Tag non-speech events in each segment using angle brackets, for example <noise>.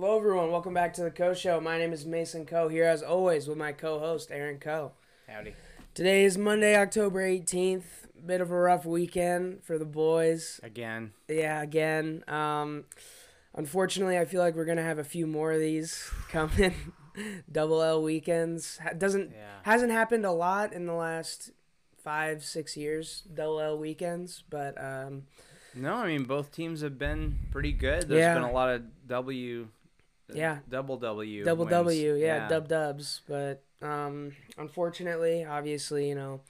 Hello, everyone. Welcome back to the Coe Show. My name is Mason Coe. Here, as always, with my co-host Aaron Coe. Howdy. Today is Monday, October eighteenth. Bit of a rough weekend for the boys. Again. Yeah, again. Um, unfortunately, I feel like we're gonna have a few more of these <laughs> coming. Double L weekends doesn't Yeah. hasn't happened a lot in the last five six years. Double L weekends, but um, No, I mean both teams have been pretty good. There's Yeah. been a lot of W. Yeah. Double W. double wins. W, yeah, dub dubs. But um, unfortunately, obviously, you know,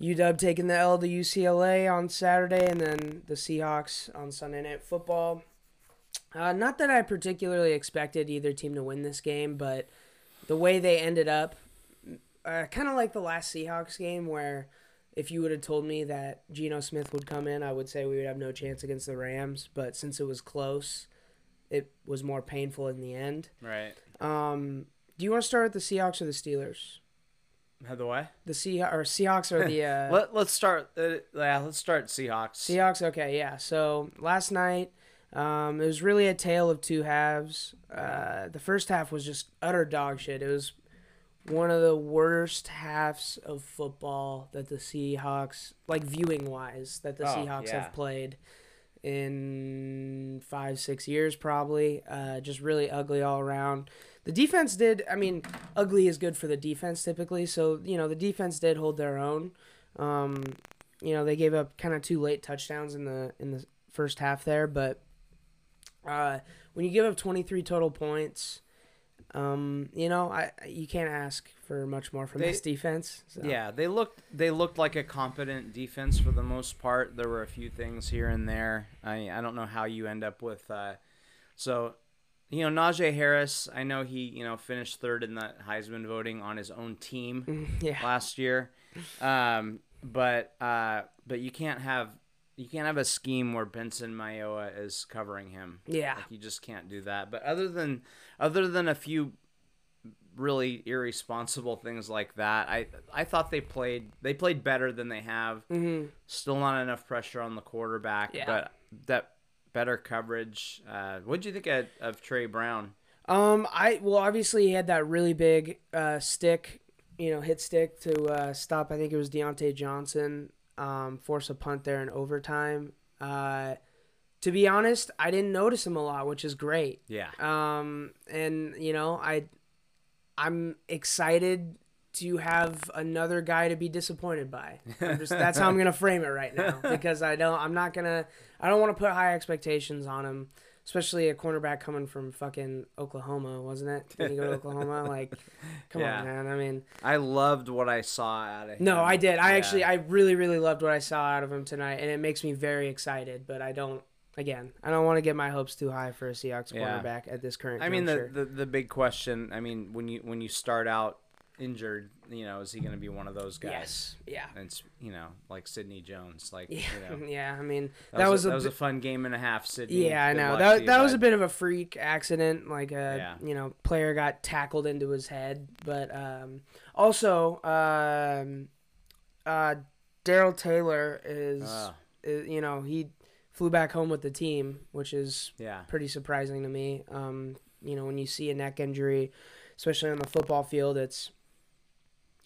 UW taking the L to UCLA on Saturday, and then the Seahawks on Sunday Night Football. Uh, not that I particularly expected either team to win this game, but the way they ended up, uh, kind of like the last Seahawks game, where if you would have told me that Geno Smith would come in, I would say we would have no chance against the Rams. But since it was close, it was more painful in the end. Right. Um, do you want to start with the Seahawks or the Steelers? How the way? The Seah or Seahawks or the <laughs> uh, Let Let's start. Uh, yeah, let's start Seahawks. Seahawks? Okay, yeah. So last night, um, it was really a tale of two halves. Uh, the first half was just utter dog shit. It was one of the worst halves of football that the Seahawks, like viewing wise, that the Oh, Seahawks yeah. have played in five, six years, probably. Uh, just really ugly all around. The defense did. I mean, ugly is good for the defense typically. So you know, the defense did hold their own. Um, you know, they gave up kind of two late touchdowns in the in the first half there, but uh, when you give up 23 total points, um, you know, I you can't ask for much more from They- this defense. So. Yeah, they looked they looked like a competent defense for the most part. There were a few things here and there. I I don't know how you end up with uh so you know Najee Harris, I know he, you know, finished third in the Heisman voting on his own team <laughs> yeah, last year. Um but uh but you can't have you can't have a scheme where Benson Mayowa is covering him. yeah, Like you just can't do that. But other than other than a few really irresponsible things like that, I I thought they played they played better than they have. hmm Still not enough pressure on the quarterback, Yeah. but that better coverage. Uh, what would you think of, of Tre Brown? Um, I well, obviously he had that really big uh, stick, you know, hit stick to uh, stop. I think it was Diontae Johnson. Um, force a punt there in overtime. Uh, to be honest, I didn't notice him a lot, which is great. Yeah, Um, and you know, I, I'm excited to have another guy to be disappointed by. I'm just that's how I'm <laughs> gonna frame it right now because I don't. I'm not gonna. I don't want to put high expectations on him, especially a cornerback coming from fucking Oklahoma, wasn't it? Did he go to Oklahoma? <laughs> Like, come Yeah. on, man. I mean, I loved what I saw out of him. no, I did. I Yeah. actually, I really, really loved what I saw out of him tonight, and it makes me very excited. But I don't. Again, I don't want to get my hopes too high for a Seahawks Yeah. cornerback at this current. I mean the, the the big question. I mean when you when you start out injured, you know, is he going to be one of those guys? Yes. Yeah. And it's you know like Sidney Jones, like Yeah. you know. <laughs> Yeah. I mean, That, that, was, a, that was a fun game and a half, Sidney. yeah. I know that you, that was a bit of a freak accident. Like a Yeah. you know player got tackled into his head, but um, also um, uh, Darrell Taylor is, Ah. is you know he flew back home with the team, which is Yeah, pretty surprising to me. Um, you know, when you see a neck injury, especially on the football field, it's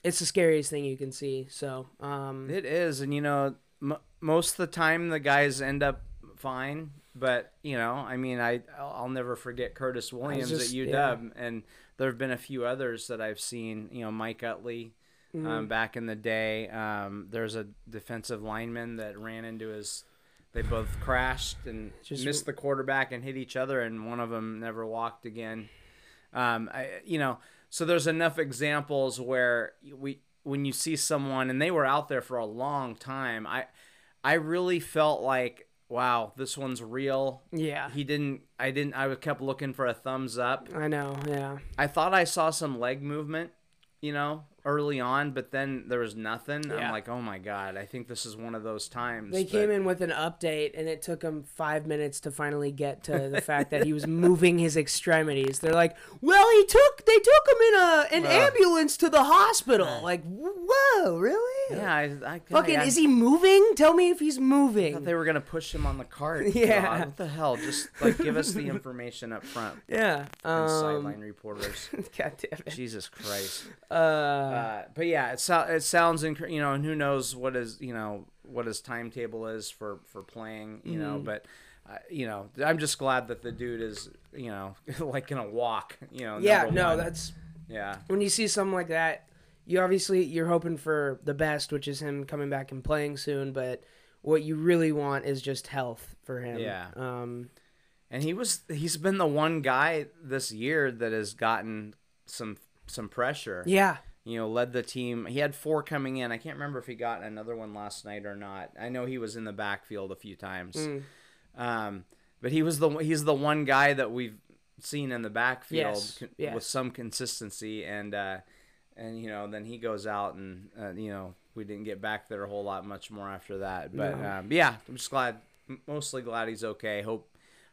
it's the scariest thing you can see. So, um, it is, and you know, m- most of the time the guys end up fine. But you know, I mean, I I'll never forget Curtis Williams just- at UW, yeah. and there have been a few others that I've seen. You know, Mike Utley. mhm. um, back in the day. Um, there's a defensive lineman that ran into his. They both crashed and Just- missed the quarterback and hit each other, and one of them never walked again. Um, I, you know, so there's enough examples where we, when you see someone, and they were out there for a long time. I, I really felt like, wow, this one's real. yeah, He didn't. I didn't. I kept looking for a thumbs up. I know. Yeah. I thought I saw some leg movement, you know, early on, but then there was nothing. Yeah. I'm like, oh my god, I think this is one of those times. They but- came in with an update, and it took them five minutes to finally get to the fact that he was <laughs> moving his extremities. They're like, "Well, he took they took him in a an Well. ambulance to the hospital." Like, whoa, really? Yeah, I, I Fucking, I, is he moving? Tell me if he's moving. thought they were gonna push him on the cart. <laughs> Yeah. God, what the hell? Just like give us the information up front. <laughs> yeah. And Um, sideline reporters. God damn it. Jesus Christ. Uh, Uh, but yeah, it, so, it sounds inc- you know, and who knows what is you know what his timetable is for for playing, you Mm. know, but. Uh, you know, I'm just glad that the dude is, you know, <laughs> like gonna walk. You know. yeah. No, one. that's yeah, when you see something like that. You obviously you're hoping for the best, which is him coming back and playing soon. But what you really want is just health for him. Yeah. Um. and he was he's been the one guy this year that has gotten some some pressure. Yeah. You know, led the team. He had four coming in. I can't remember if he got another one last night or not. I know he was in the backfield a few times. Mm. Um, but he was the he's the one guy that we've seen in the backfield Yes, con- yes. with some consistency and uh, and you know then he goes out and uh, you know we didn't get back there a whole lot much more after that. But No. um, yeah, I'm just glad, mostly glad he's okay. Hope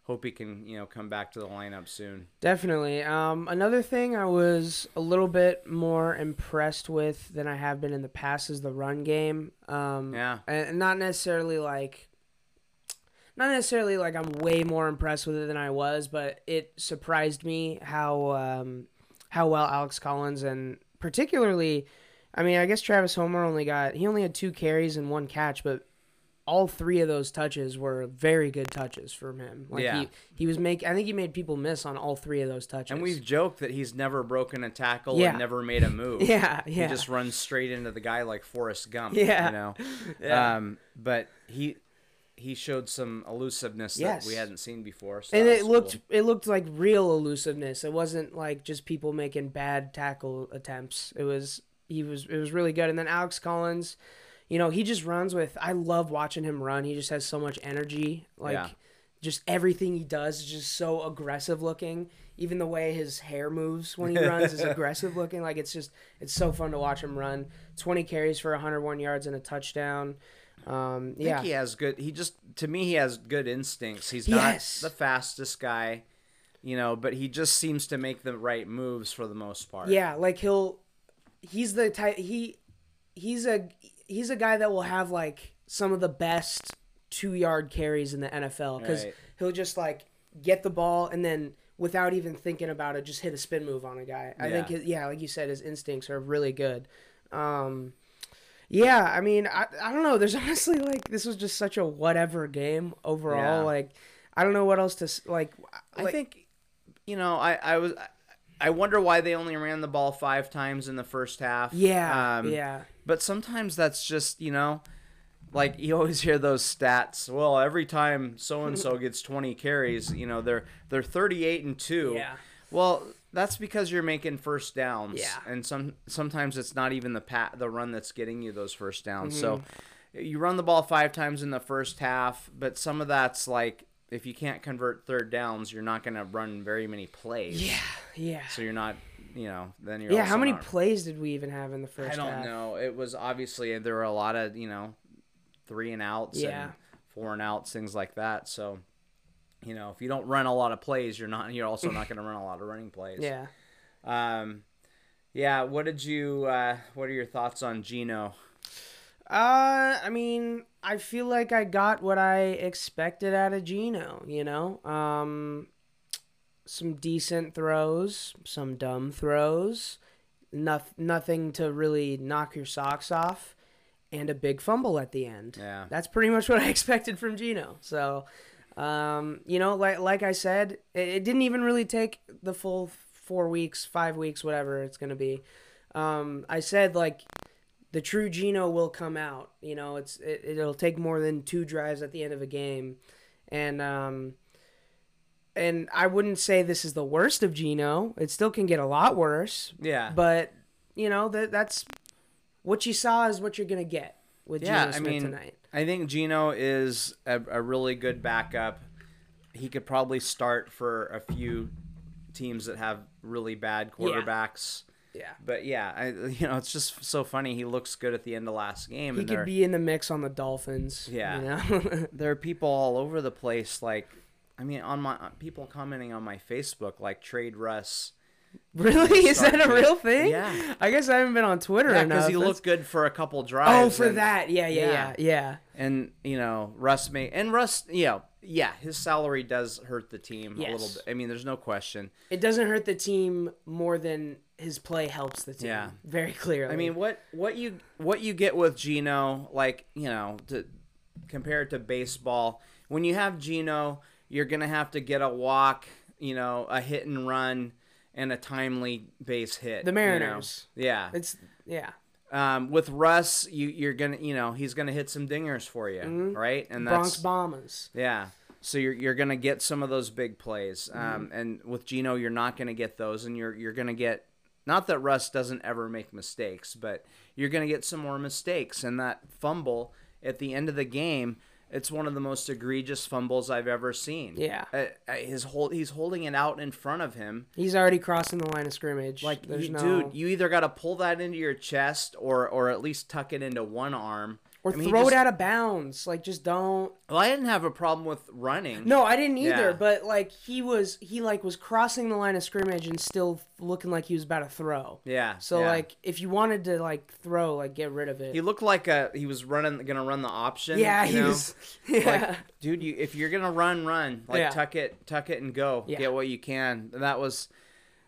hope he can you know come back to the lineup soon. Definitely. Um, another thing I was a little bit more impressed with than I have been in the past is the run game. Um, Yeah. and not necessarily like, not necessarily like I'm way more impressed with it than I was, but it surprised me how um, how well Alex Collins and particularly, I mean, I guess Travis Homer only got he only had two carries and one catch, but all three of those touches were very good touches from him. Like Yeah. he, he was make I think he made people miss on all three of those touches. And we've joked that he's never broken a tackle Yeah. and never made a move. <laughs> yeah, yeah. He just runs straight into the guy like Forrest Gump. Yeah. You know. <laughs> Yeah. Um, but he he showed some elusiveness Yes. that we hadn't seen before. So and it looked cool. it looked like real elusiveness. It wasn't like just people making bad tackle attempts. It was he was it was really good. And then Alex Collins, you know, he just runs with I love watching him run. He just has so much energy. Like Yeah. just everything he does is just so aggressive looking. Even the way his hair moves when he runs is <laughs> aggressive looking. Like it's just it's so fun to watch him run. 20 carries for 101 yards and a touchdown. Um, I think yeah. he has good. He just to me he has good instincts. He's not Yes. the fastest guy, you know, but he just seems to make the right moves for the most part. Yeah, like he'll he's the type he he's a he's a guy that will have like some of the best 2-yard carries in the NFL cuz Right. he'll just like get the ball and then without even thinking about it just hit a spin move on a guy. I think Yeah. his, yeah, like you said his instincts are really good. Um yeah, I mean, I, I don't know. There's <laughs> honestly like this was just such a whatever game overall. Yeah. Like, I don't know what else to like. I like- think, you know, I I was. I wonder why they only ran the ball five times in the first half. Yeah, Um, yeah, But sometimes that's just, you know, like you always hear those stats. Well, every time so and so gets 20 carries, you know, they're they're 38 and 2. yeah. Well, that's because you're making first downs. Yeah. And some sometimes it's not even the pat the run that's getting you those first downs. So Mm-hmm. you run the ball 5 times in the first half, but some of that's like if you can't convert third downs, you're not going to run very many plays. Yeah, yeah. So you're not, you know, then you're Yeah, how many not- plays did we even have in the first I don't half? know. It was obviously there were a lot of you know three and outs Yeah. and four and outs, things like that. So you know, if you don't run a lot of plays, you're not. You're also not going to run a lot of running plays. Yeah. Um. Yeah. What did you? Uh, what are your thoughts on Geno? Uh, I mean, I feel like I got what I expected out of Geno, you know? Um, some decent throws, some dumb throws, noth- nothing to really knock your socks off, and a big fumble at the end. Yeah. That's pretty much what I <laughs> expected from Geno. So, um, you know, like like I said, it, it didn't even really take the full four weeks, five weeks, whatever it's gonna be. Um, I said like the true Geno will come out. You know, it's it, it'll take more than two drives at the end of a game, and um, and I wouldn't say this is the worst of Geno. It still can get a lot worse, Yeah. but you know that that's what you saw is what you're gonna get with Yeah, Geno I mean, tonight. I think Geno is a, a really good backup. He could probably start for a few teams that have really bad quarterbacks. Yeah. But yeah, I you know it's just so funny. He looks good at the end of last game. He could be in the mix on the Dolphins. Yeah. You know? <laughs> there are people all over the place. Like, I mean, on my uh, people commenting on my Facebook, like trade Russ. really? <laughs> Is that a real thing? Yeah. I guess I haven't been on Twitter Yeah, enough. because he That's- looked good for a couple oh, drives. Oh, for and- that. Yeah, yeah, yeah, Yeah. yeah. and you know Russ may and Russ, you know, yeah, his salary does hurt the team a little bit. I mean, there's no question. It doesn't hurt the team more than his play helps the team. Yeah. Very clearly. I mean, what what you what you get with Geno, like you know, to compare it to baseball, when you have Geno, you're gonna have to get a walk, you know, a hit and run, and a timely base hit. The you know? Mariners. Yeah. it's yeah. Um, with Russ, you you're gonna you know he's gonna hit some dingers for you, right? And Mm-hmm. Bronx that's Bombers. yeah. So you're you're gonna get some of those big plays, Mm-hmm. um, and with Geno, you're not gonna get those, and you're you're gonna get not that Russ doesn't ever make mistakes, but you're gonna get some more mistakes, and that fumble at the end of the game. It's one of the most egregious fumbles I've ever seen. Yeah. uh, uh, his hold, he's holding it out in front of him, He's already crossing the line of scrimmage. like, you, no dude, you either got to pull that into your chest or or at least tuck it into one arm, or I mean, throw just- it out of bounds. Like just don't. Well, I didn't have a problem with running. No, I didn't either. Yeah. But like he was, he like was crossing the line of scrimmage and still looking like he was about to throw. Yeah. So yeah. like, if you wanted to like throw, like get rid of it. he looked like a he was running gonna run the option. yeah, you he know? was. <laughs> Yeah. Like, dude, you if you're gonna run, run. Like Yeah. tuck it, tuck it, and go. Yeah. Get what you can. That was,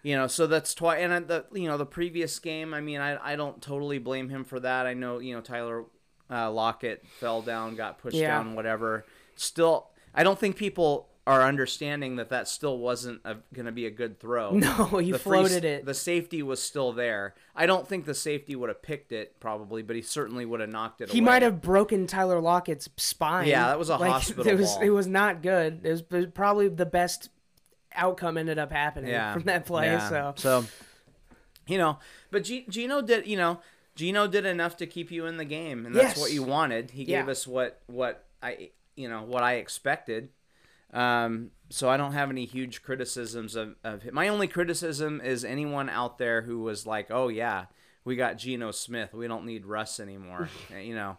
you know, so that's twice. And uh, the you know the previous game. I mean, I I don't totally blame him for that. I know you know Tyler uh, Lockett fell down, got pushed Yeah. down, whatever. Still, I don't think people are understanding that that still wasn't gonna be a good throw. <laughs> no, he The free- floated it. The safety was still there. I don't think the safety would have picked it probably, but he certainly would have knocked it He away. might have broken Tyler Lockett's spine. Yeah, that was a like, <laughs> hospital It was ball. it was not good. It was, it was probably the best outcome ended up happening yeah, <laughs> from that play. yeah. So so, you know, but G- Geno did, you know, Geno did enough to keep you in the game, and that's Yes. what you wanted. He Yeah. gave us what what I you know what I expected. Um, so I don't have any huge criticisms of, of him. My only criticism is anyone out there who was like, "Oh yeah, we got Geno Smith. We don't need Russ anymore." <laughs> you know,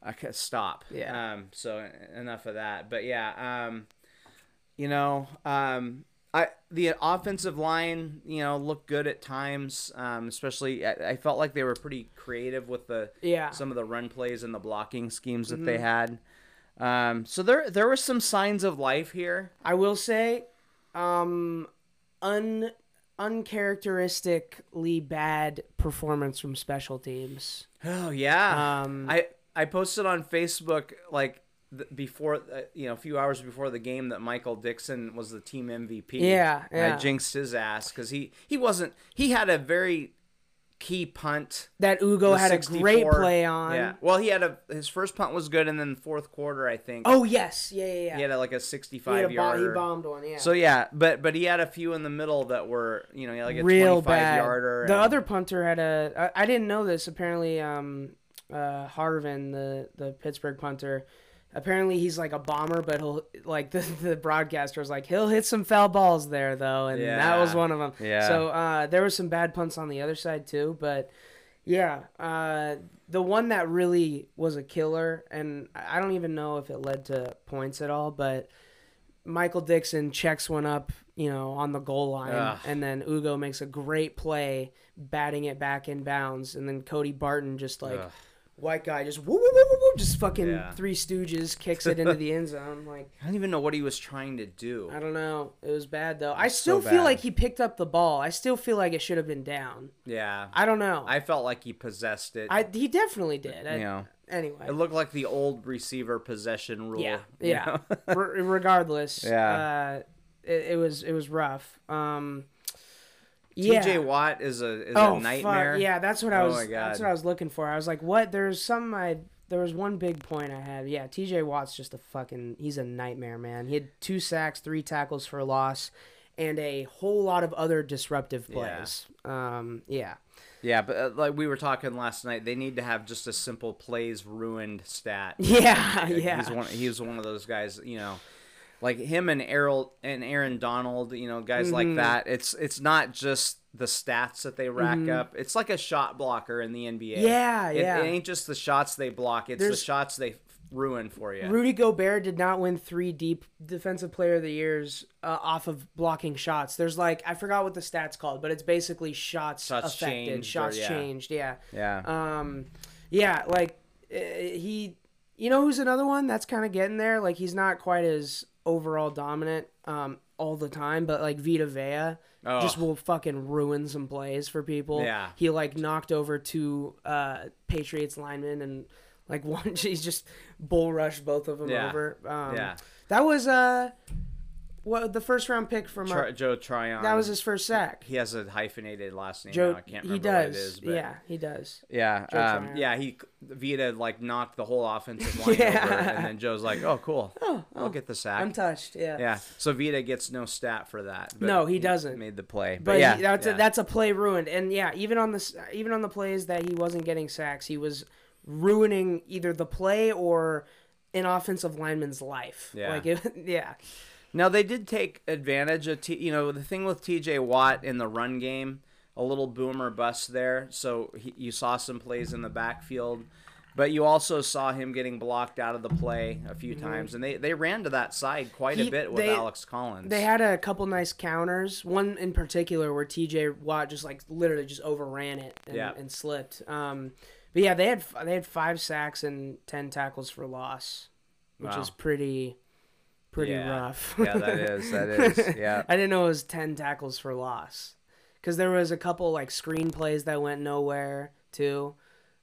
I could stop. Yeah. Um, so enough of that. But yeah, um, you know, um, I the offensive line, you know, looked good at times. Um, especially, I, I felt like they were pretty creative with the Yeah. some of the run plays and the blocking schemes that they had. Um, so there there were some signs of life here. I will say, um, un uncharacteristically bad performance from special teams. Oh yeah. Um, I I posted on Facebook like before uh, you know a few hours before the game that Michael Dickson was the team MVP. Yeah, And I jinxed his ass because he he wasn't he had a very key punt. that Ugo had a great play on. Yeah. Well, he had a his first punt was good, and then fourth quarter I think Oh yes, yeah, yeah, yeah. he had a, like a He sixty-five a yarder. he bombed one. Yeah. So yeah, but but he had a few in the middle that were you know like a real bad. yarder. The and- other punter had a. I, I didn't know this. Apparently, um, uh, Harvin, the the Pittsburgh punter, apparently he's like a bomber, but he'll like <laughs> the the broadcaster was like he'll hit some foul balls there though, and that was one of them. Yeah. So uh, there were some bad punts on the other side too, but. Yeah, uh, the one that really was a killer, and I I don't even know if it led to points at all, but Michael Dickson checks one up, you know, on the goal line, Ugh. and then Ugo makes a great play, batting it back in bounds, and then Cody Barton just like Ugh. White guy just whoop, whoop, whoop, whoop, whoop, just fucking Yeah. Three Stooges <laughs> kicks it into the end zone. Like I don't even know what he was trying to do. I don't know, it was bad though. I still so feel bad. like he picked up the ball. I still feel like it should have been down. Yeah, I don't know. I felt like he possessed it. I he definitely did. I, you know, Anyway, it looked like the old receiver possession rule. yeah, yeah. Re- regardless, <laughs> Yeah. uh, it, it was it was rough. Um, yeah. TJ Watt is a is oh, a nightmare. Fuck. Yeah, that's what I Oh was. my God. That's what I was looking for. I was like, what? There's some. I there was one big point I had. Yeah, T.J. Watt's just a fucking. He's a nightmare, man. He had two sacks, three tackles for a loss, and a whole lot of other disruptive Yeah. plays. Um, yeah. Yeah, but uh, like we were talking last night, they need to have just a simple plays ruined stat. <laughs> Yeah, yeah. He's one. He's one of those guys. You know, like him and Errol and Aaron Donald, you know, guys like Mm-hmm. that. It's it's not just the stats that they rack up. It's like a shot blocker in the NBA. Mm-hmm. Yeah, It- yeah. It, ain't just the shots they block; it's the shots they ruin for you. Rudy Gobert did not win three deep defensive player of the years uh, off of blocking shots. There's like I forgot what the stats called, but it's basically shots, Shots affected, changed or- shots yeah. changed. Yeah, yeah. um, yeah, like uh, he, you know, who's another one that's kind of getting there. Like he's not quite as overall dominant um, all the time, but like Vita Vea just Oh. will fucking ruin some plays for people. Yeah. he like knocked over two uh, Patriots linemen and. Like <laughs> one, he's just bull rushed both of them Yeah. over. Um, Yeah. that was uh, what the first round pick from our, Joe Tryon. that was his first sack. He has a hyphenated last name. Joe, now. I can't he remember what does. it is. But yeah, he does. Yeah, um, yeah. He Vita like knocked the whole offensive <laughs> line Yeah. over, and then Joe's like, "Oh, cool. Oh, I'll get the sack." I'm touched." Yeah. yeah. So Vita gets no stat for that. but No, he doesn't. Made the play, but, But yeah, he, that's yeah. a, that's a play ruined, and yeah, even on the even on the plays that he wasn't getting sacks, he was ruining either the play or an offensive lineman's life. Yeah. Like, it, <laughs> yeah, Now they did take advantage of T. You know the thing with T.J. Watt in the run game, a little boomer bust there. So he, you saw some plays in the backfield, but you also saw him getting blocked out of the play a few times, and they they ran to that side quite Mm-hmm. He- a bit with they- Alex Collins. they had a couple nice counters. One in particular where T.J. Watt just like literally just overran it and, Yeah. and slipped. Um, but yeah, they had they had five sacks and ten tackles for loss, which Wow. is pretty pretty Yeah. rough. yeah, that is that is <laughs> yeah. I didn't know it was 10 tackles for loss. Because there was a couple like screen plays that went nowhere too.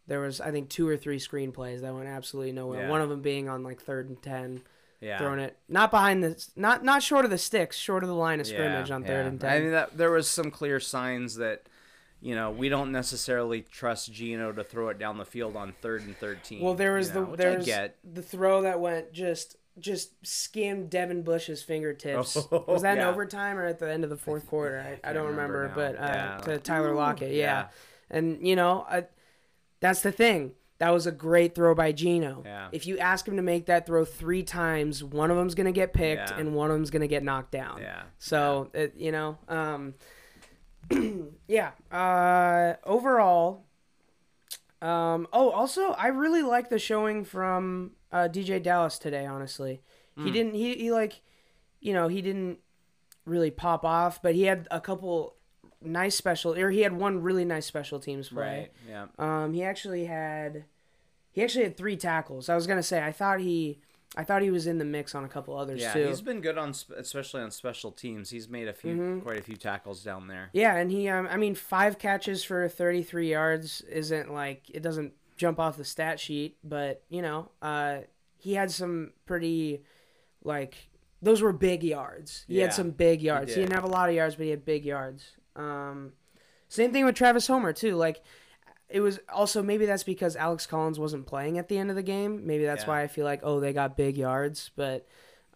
There was I think two or three screen plays that went absolutely nowhere. Yeah. One of them being on like third and ten, Yeah. throwing it not behind the not not short of the sticks, short of the line of Yeah, scrimmage on third yeah. and ten. I mean, that, there was some clear signs that, you know, we don't necessarily trust Geno to throw it down the field on third and thirteen. well, there was the know, there's the throw that went just just skimmed Devin Bush's fingertips. <laughs> Oh, was that yeah. in overtime or at the end of the fourth quarter? I, I don't remember remember, but uh, Yeah. to Tyler Lockett, yeah. yeah. And you know, I, that's the thing. That was a great throw by Geno. Yeah. If you ask him to make that throw three times, one of them's gonna get picked and one of them's gonna get knocked down. Yeah. So it, you know, um, <clears throat> yeah. Uh, overall, um, oh, also, I really like the showing from uh, DeeJay Dallas today. Honestly, Hmm. he didn't. He, he like, you know, he didn't really pop off, but he had a couple nice special, or he had one really nice special teams play. Right. Yeah. Um, he actually had, he actually had three tackles. I was gonna say, I thought he, I thought he was in the mix on a couple others too. Yeah, too. he's been good on, sp- especially on special teams. He's made a few, Mm-hmm. quite a few tackles down there. Yeah, and he, um, I mean, five catches for 33 yards isn't like it doesn't jump off the stat sheet, but you know, uh, he had some pretty, like, those were big yards. He Yeah, had some big yards. He, did. didn't have a lot of yards, but he had big yards. Um, same thing with Travis Homer too. Like, it was also maybe that's because Alex Collins wasn't playing at the end of the game. Maybe that's Yeah. why I feel like oh they got big yards, but.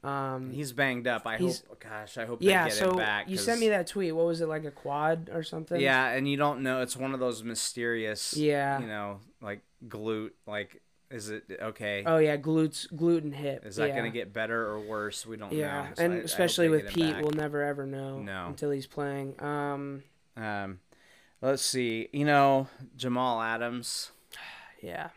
Um, He's banged up. I hope. Gosh, I hope yeah, they get so him back. you sent me that tweet. What was it like a quad or something? Yeah, and you don't know. It's one of those mysterious. Yeah. You know, like glute. Like, is it okay? Oh yeah, glutes, glute and hip. Is that yeah. gonna get better or worse? We don't Yeah, know. So and I- I especially they with Pete, we'll never ever know. No. until he's playing. Um, Um, let's see. You know, Jamal Adams. <sighs> yeah.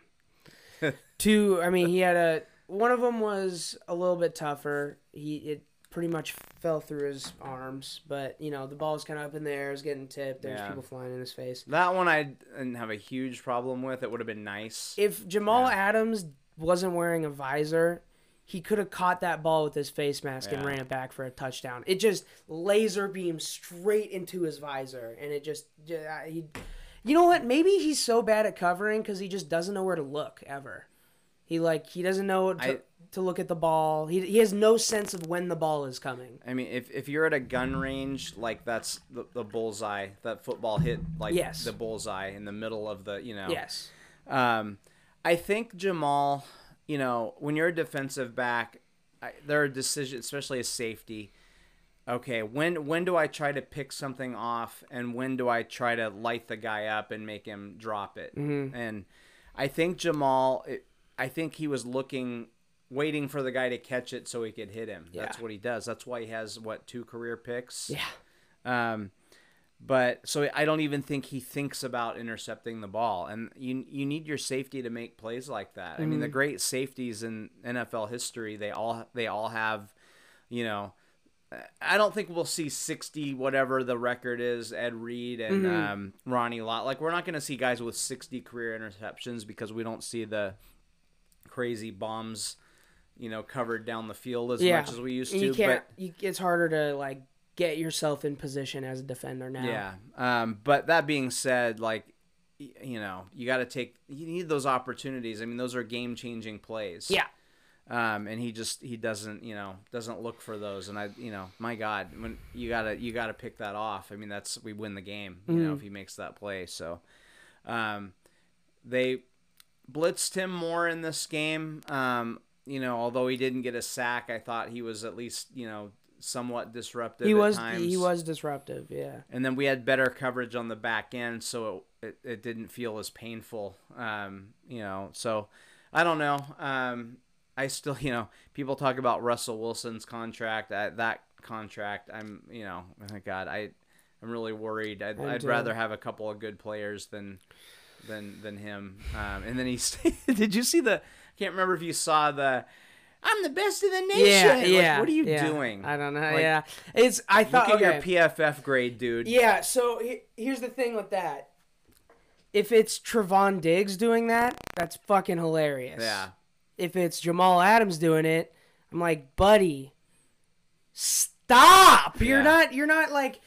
<laughs> Two. I mean, he had a. One of them was a little bit tougher. He it pretty much fell through his arms, but you know the ball was kind of up in the air, it was getting tipped. There's Yeah. people flying in his face. That one I didn't have a huge problem with. It would have been nice. If Jamal Yeah. Adams wasn't wearing a visor, he could have caught that ball with his face mask and ran it back for a touchdown. It just laser beamed straight into his visor, and it just yeah, he. You know what? Maybe he's so bad at covering because he just doesn't know where to look ever. He like he doesn't know to, I- to look at the ball. He he has no sense of when the ball is coming. I mean, if, if you're at a gun range, like that's the, the bullseye. That football hit like Yes. the bullseye in the middle of the you know. Yes. Um, I think Jamal, you know, when you're a defensive back, I, there are decisions, especially a safety. Okay, when when do I try to pick something off, and when do I try to light the guy up and make him drop it? And I think Jamal, it, I think he was looking waiting for the guy to catch it so he could hit him. That's what he does. That's why he has what two career picks. Yeah. Um, but so I don't even think he thinks about intercepting the ball, and you you need your safety to make plays like that. I mean, the great safeties in NFL history, they all they all have, you know. I don't think we'll see 60 whatever the record is Ed Reed and um, Ronnie Lott. Like we're not going to see guys with 60 career interceptions because we don't see the crazy bombs, you know, covered down the field as Yeah. much as we used to. you can't. but You, it's harder to like get yourself in position as a defender now. Yeah. Um, but that being said, like, you know, you got to take, you need those opportunities. I mean, those are game changing plays. Yeah. Um, and he just, he doesn't, you know, doesn't look for those. And I, you know, my God, when you gotta, you gotta pick that off. I mean, that's, we win the game, you know, if he makes that play. So, um, they blitzed him more in this game. Um, you know, although he didn't get a sack, I thought he was at least, you know, somewhat disruptive. He at was. times He was disruptive. Yeah. and then we had better coverage on the back end, so it, it, it didn't feel as painful. Um, you know, so I don't know. Um, I still, <laughs> you know, people talk about Russell Wilson's contract. I, that contract, I'm, you know, oh God, I, I'm really worried. I'd, I'd rather have a couple of good players than, than, than him. Um, and then he's, <laughs> did you see the? Can't remember if you saw the. I'm the best in the nation. Yeah. Like, Yeah. what are you yeah. doing? I don't know. Like, yeah. It's. I thought. Look at okay. your PFF grade, dude. Yeah, so he- here's the thing with that. If it's Trevon Diggs doing that, that's fucking hilarious. Yeah. If it's Jamal Adams doing it, I'm like, buddy, stop. You're not. You're not like.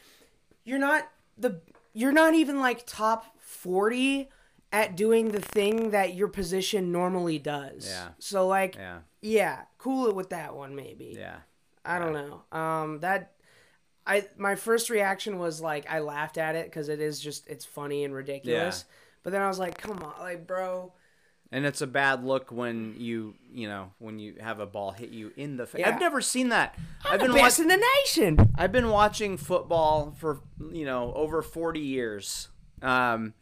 You're not the. You're not even like top forty at doing the thing that your position normally does. Yeah. So like, Yeah. yeah, cool it with that one maybe. Yeah. I don't know. Um, that I my first reaction was like I laughed at it because it is just it's funny and ridiculous. Yeah. But then I was like, come on, like bro. And it's a bad look when you, you know, when you have a ball hit you in the face. Yeah. I've never seen that. I've the been best watching. in the nation. I've been watching football for you know over forty years, um,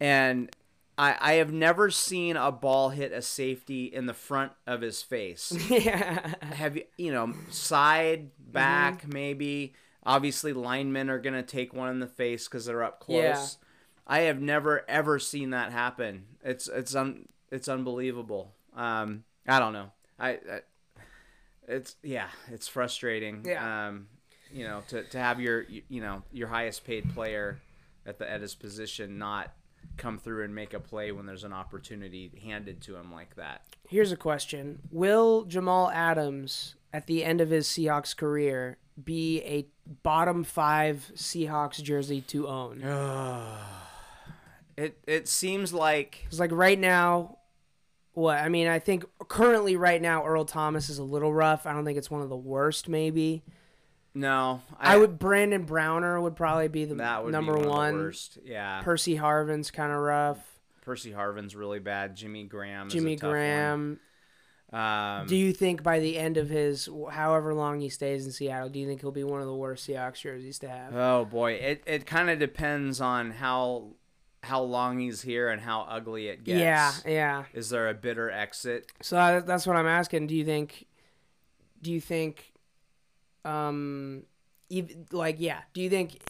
and I I have never seen a ball hit a safety in the front of his face. <laughs> yeah. have you you know side back Mm-hmm. maybe obviously linemen are gonna take one in the face because they're up close Yeah. i have never ever seen that happen it's it's un it's unbelievable um i don't know i, I it's yeah it's frustrating Yeah. um you know to, to have your you you know your highest paid player at the at his position not come through and make a play when there's an opportunity handed to him like that Here's a question: Will Jamal Adams, at the end of his Seahawks career, be a bottom five Seahawks jersey to own? <sighs> It it seems like It's like right now, what I mean, I think currently right now Earl Thomas is a little rough. I don't think it's one of the worst. Maybe no. I, would. Brandon Browner would probably be the that would number be one. one. Of the worst. Yeah, Percy Harvin's kind of rough. Percy Harvin's really bad. Jimmy Graham. Is Jimmy a tough one. Graham. Um, Do you think by the end of his, however long he stays in Seattle, do you think he'll be one of the worst Seahawks jerseys to have? oh boy, it it kind of depends on how how long he's here and how ugly it gets. yeah, yeah. Is there a bitter exit? So that's what I'm asking. Do you think? Do you think? Um, ev- like yeah. Do you think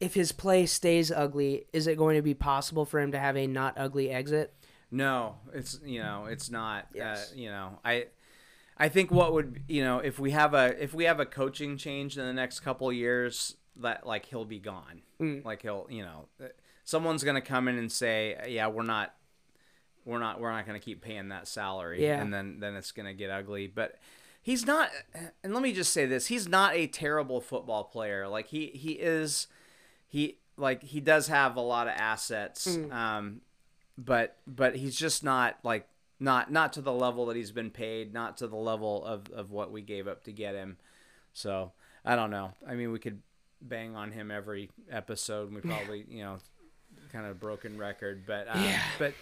if his play stays ugly, is it going to be possible for him to have a not ugly exit? No, it's you know it's not. Yes. Uh, you know I. I think what would you know if we have a if we have a coaching change in the next couple years that like he'll be gone Mm. like he'll you know uh, someone's gonna come in and say yeah we're not we're not we're not gonna keep paying that salary Yeah. and then then it's gonna get ugly but he's not and let me just say this he's not a terrible football player like he he is he like he does have a lot of assets Mm. um but but he's just not like not not to the level that he's been paid not to the level of of what we gave up to get him so i don't know i mean we could bang on him every episode and we probably you know kind of broken record but um, Yeah. but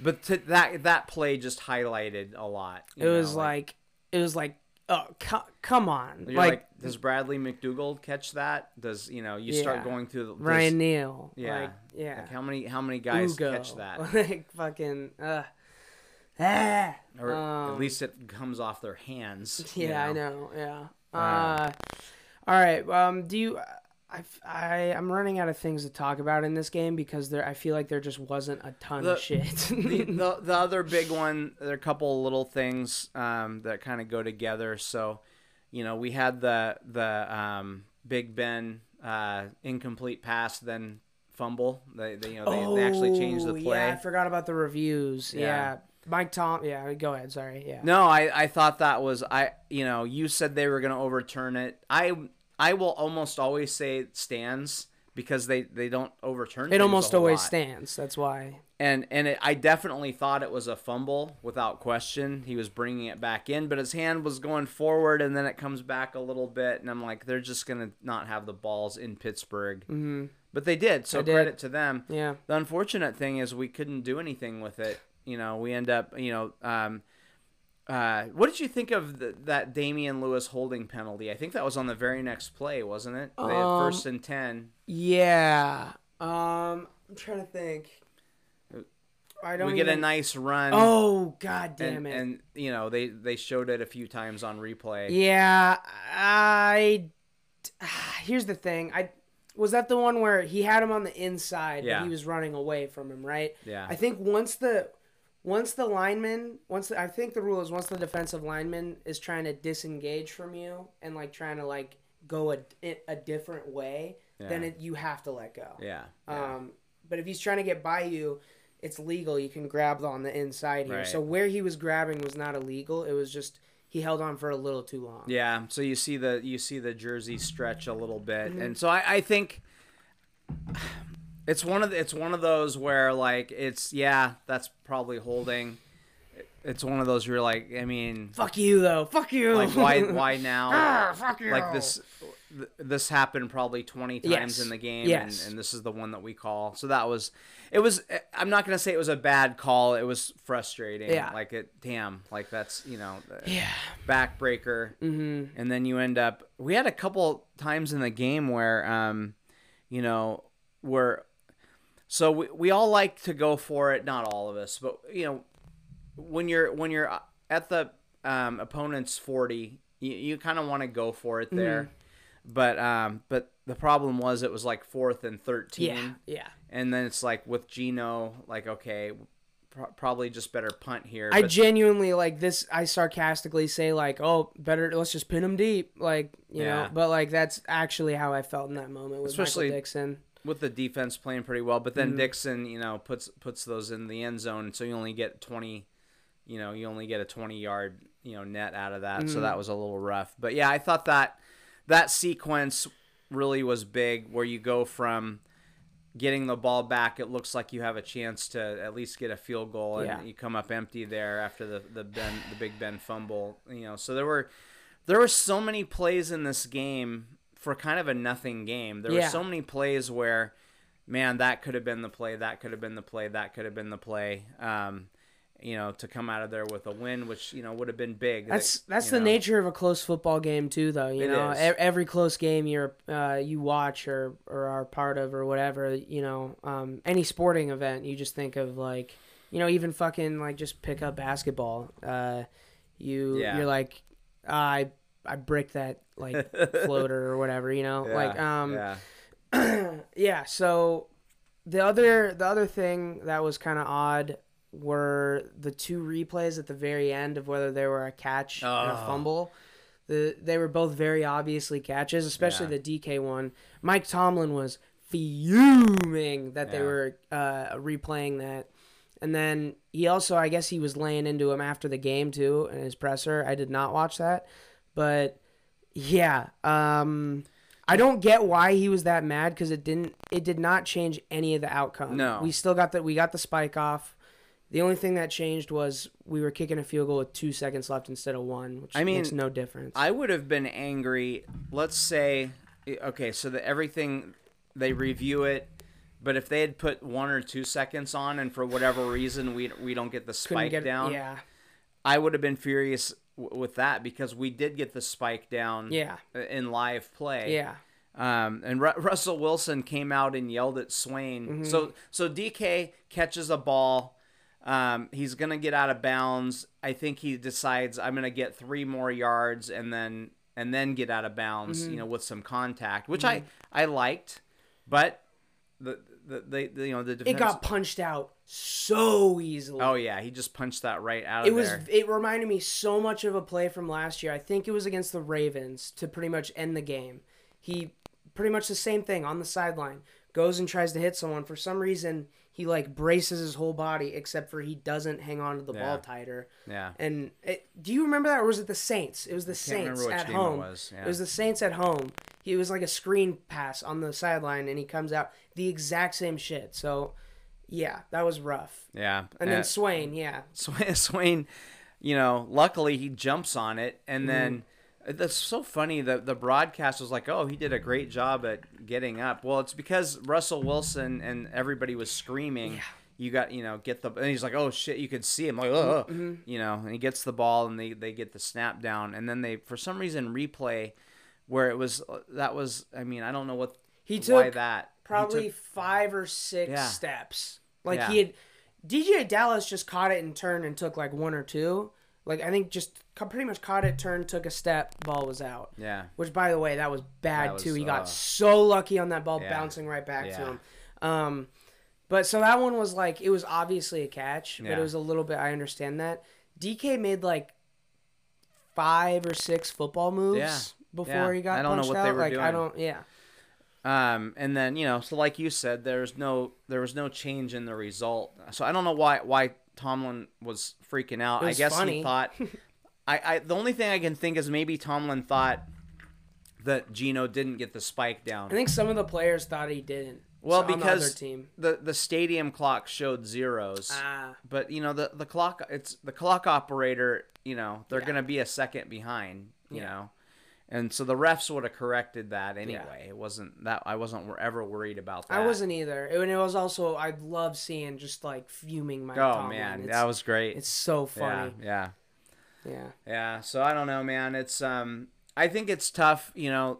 but to that that play just highlighted a lot It know, was like, it was like, oh, co- come on, like, like, does Bradley McDougald catch that? Does you know you start going through the, Ryan Neal, yeah, like, yeah, Like how many how many guys Ugo. catch that? <laughs> like fucking, uh, ah. or Um, at least it comes off their hands. you Yeah, I know? know. Yeah. Uh, all right. Um, do you? I, I I'm running out of things to talk about in this game because there I feel like there just wasn't a ton The- of shit. <laughs> the, the the other big one, there are a couple little things um, that kind of go together. So, you know, we had the the um, Big Ben uh, incomplete pass, then fumble. They, they you know they, they actually changed the Oh, play. Yeah, I forgot about the reviews. Yeah. Yeah. Mike Tom. Yeah, go ahead. Sorry. Yeah. No, I, I thought that was I you know you said they were going to overturn it. I I will almost always say it stands because they they don't overturn. It almost always lot. stands. That's why. And and it, I definitely thought it was a fumble without question. He was bringing it back in, but his hand was going forward, and then it comes back a little bit, and I'm like, they're just gonna not have the balls in Pittsburgh. hmm But they did, so They did. credit to them. Yeah. The unfortunate thing is we couldn't do anything with it. You know, we end up, you know, um, uh, what did you think of the, that Damien Lewis holding penalty? I think that was on the very next play, wasn't it? They had Um, first and ten. Yeah. Um, I'm trying to think. I don't. We get a nice run. Oh God damn and, it! and you know they they showed it a few times on replay. Yeah, I. <sighs> Here's the thing. I was that the one where he had him on the inside, Yeah. but he was running away from him, right? Yeah. I think once the once the lineman, once the, I think the rule is once the defensive lineman is trying to disengage from you and like trying to like go a, a different way, then it, you have to let go. Yeah. yeah. Um, but if he's trying to get by you, it's legal. You can grab on the inside here. Right. So where he was grabbing was not illegal. It was just he held on for a little too long. Yeah, so you see the you see the jersey stretch a little bit, Mm-hmm. and so I, I think it's one of the, it's one of those where like it's yeah that's probably holding. It's one of those where you're like I mean Fuck you though. Fuck you. like why <laughs> why now Ah, fuck you. like this th- this happened probably 20 times Yes. in the game Yes. and, and this is the one that we call so that was it was i'm not gonna say it was a bad call it was frustrating Yeah. like it damn like that's you know the Yeah. backbreaker Mm-hmm. and then you end up we had a couple times in the game where um you know where so we, we all like to go for it not all of us but you know when you're when you're at the um, opponent's 40 you, you kind of want to go for it there but um but the problem was it was like fourth and 13 Yeah. Yeah. and then it's like with Geno like okay pro- probably just better punt here I genuinely like this. I sarcastically say like, "Oh, better let's just pin him deep," like you Yeah. know. But like that's actually how I felt in that moment with Especially- Michael Dickson. With the defense playing pretty well, but then Mhm. Dickson, you know, puts puts those in the end zone, so you only get twenty, you know, you only get a twenty yard, you know, net out of that. So Mhm. that was a little rough. But yeah, I thought that that sequence really was big, where you go from getting the ball back, it looks like you have a chance to at least get a field goal, and Yeah. you come up empty there after the the Ben the Big Ben fumble. You know, so there were there were so many plays in this game for kind of a nothing game. There Yeah. were so many plays where, man, that could have been the play, that could have been the play, that could have been the play. Um, you know, to come out of there with a win, which you know would have been big. That's that- that's the know. nature of a close football game too, though. You It know. E- every close game you're uh, you watch or or are part of or whatever. You know, um, any sporting event, you just think of like, you know, even fucking like just pick up basketball. Uh, you Yeah. you're like, I I brick that like <laughs> floater or whatever. You know, Yeah, like um yeah, <clears throat> yeah so the other the other thing that was kind of odd were the two replays at the very end of whether they were a catch and a Oh. fumble. The they were both very obviously catches especially Yeah. the DK one. Mike Tomlin was fuming that they were uh, replaying that. And then he also I guess he was laying into him after the game too in his presser. I did not watch that but yeah um I don't get why he was that mad because it didn't. It did not change any of the outcome. No. we still got the we got the spike off. The only thing that changed was we were kicking a field goal with two seconds left instead of one, which I mean, makes no difference. I would have been angry. Let's say, okay, so that everything they review it, but if they had put one or two seconds on, and for whatever reason we we don't get the spike get down, Yeah, I would have been furious w- with that because we did get the spike down yeah, in live play. yeah. Um, and Ru- Russell Wilson came out and yelled at Swain. Mm-hmm. So so DK catches a ball. Um, he's gonna get out of bounds. I think he decides I'm gonna get three more yards and then and then get out of bounds. Mm-hmm. You know, with some contact, which I I liked, but the the, the, the you know the It got punched out so easily. oh yeah, he just punched that right out of It was. there. It reminded me so much of a play from last year. I think it was against the Ravens to pretty much end the game. He pretty much the same thing on the sideline goes and tries to hit someone. For some reason, he like braces his whole body, except for he doesn't hang on to the Yeah. ball tighter. Yeah. And it, do you remember that, or was it the Saints? It was the can't Saints at game it home. was, yeah. It was the Saints at home. He was like a screen pass on the sideline, and he comes out the exact same shit. So, yeah, that was rough. Yeah. And then Uh, Swain, yeah, Swain, <laughs> Swain, you know, luckily he jumps on it, Mm-hmm. and then that's so funny. that the broadcast was like, "Oh, he did a great job at getting up." Well, it's because Russell Wilson and everybody was screaming. You got, you know, get the, and he's like, "Oh shit!" You could see him like, "Oh," Mm-hmm. you know, and he gets the ball, and they they get the snap down, and then they for some reason replay where it was that was. I mean, I don't know what He why took that He probably took- five or six Yeah. steps. Like Yeah. he had DeeJay Dallas just caught it and turned and took like one or two. Like I think just pretty much caught it, turned, took a step, ball was out. yeah, Which by the way, that was bad That was, too. He uh, got so lucky on that ball yeah. bouncing right back to Yeah. him. Um but so that one was like it was obviously a catch, but Yeah. it was a little bit I understand that. DK made like five or six football moves Yeah. before Yeah. he got I don't know punched what out. they were like I doing. don't yeah. Um, and then you know, so like you said, there's no there was no change in the result. So I don't know why why Tomlin was freaking out. It I guess funny. he thought. <laughs> I, I the only thing I can think is maybe Tomlin thought that Geno didn't get the spike down. I think some of the players thought he didn't. Well, the because team. the the stadium clock showed zeros. Ah, but you know the the clock it's the clock operator. You know they're Yeah. gonna be a second behind. You Yeah. know. And so the refs would have corrected that anyway. It wasn't that I wasn't ever worried about that. I wasn't either. It, and it was also I love seeing just like fuming my. Oh Tomlin. man, it's, that was great. it's so funny. Yeah, Yeah. yeah. So I don't know, man. It's um, I think it's tough. You know,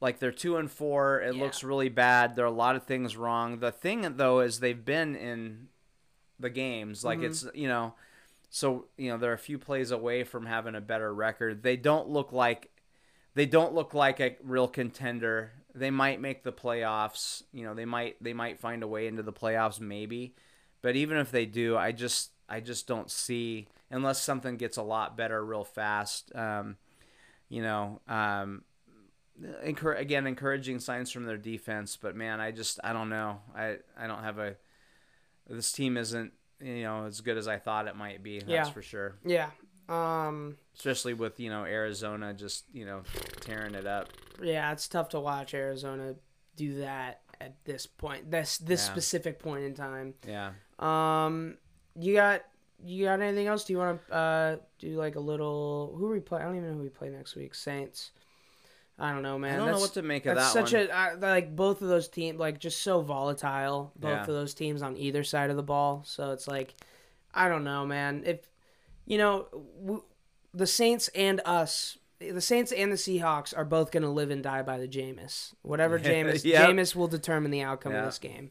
like they're two and four. It Yeah. looks really bad. There are a lot of things wrong. The thing though is they've been in the games. Like Mm-hmm. it's you know, so you know they're a few plays away from having a better record. They don't look like they don't look like a real contender. They might make the playoffs. You know, they might they might find a way into the playoffs maybe. But even if they do, I just I just don't see unless something gets a lot better real fast. Um, you know, um, again encouraging signs from their defense, but man, I just I don't know. I I don't have a this team isn't you know as good as I thought it might be. That's Yeah. for sure. Yeah. Um. Especially with you know Arizona just you know tearing it up. Yeah, it's tough to watch Arizona do that at this point. This this Yeah. specific point in time. Yeah. Um. You got you got anything else? Do you want to uh do like a little? Who we play? I don't even know who we play next week. Saints. I don't know, man. I don't know That's- what to make of That's that such one. a I, like both of those teams like just so volatile. Both Yeah. of those teams on either side of the ball. So it's like I don't know, man. If you know w- the Saints and us, the Saints and the Seahawks are both going to live and die by the Jameis. Whatever <laughs> Jameis, Yep. Jameis will determine the outcome Yeah. of this game.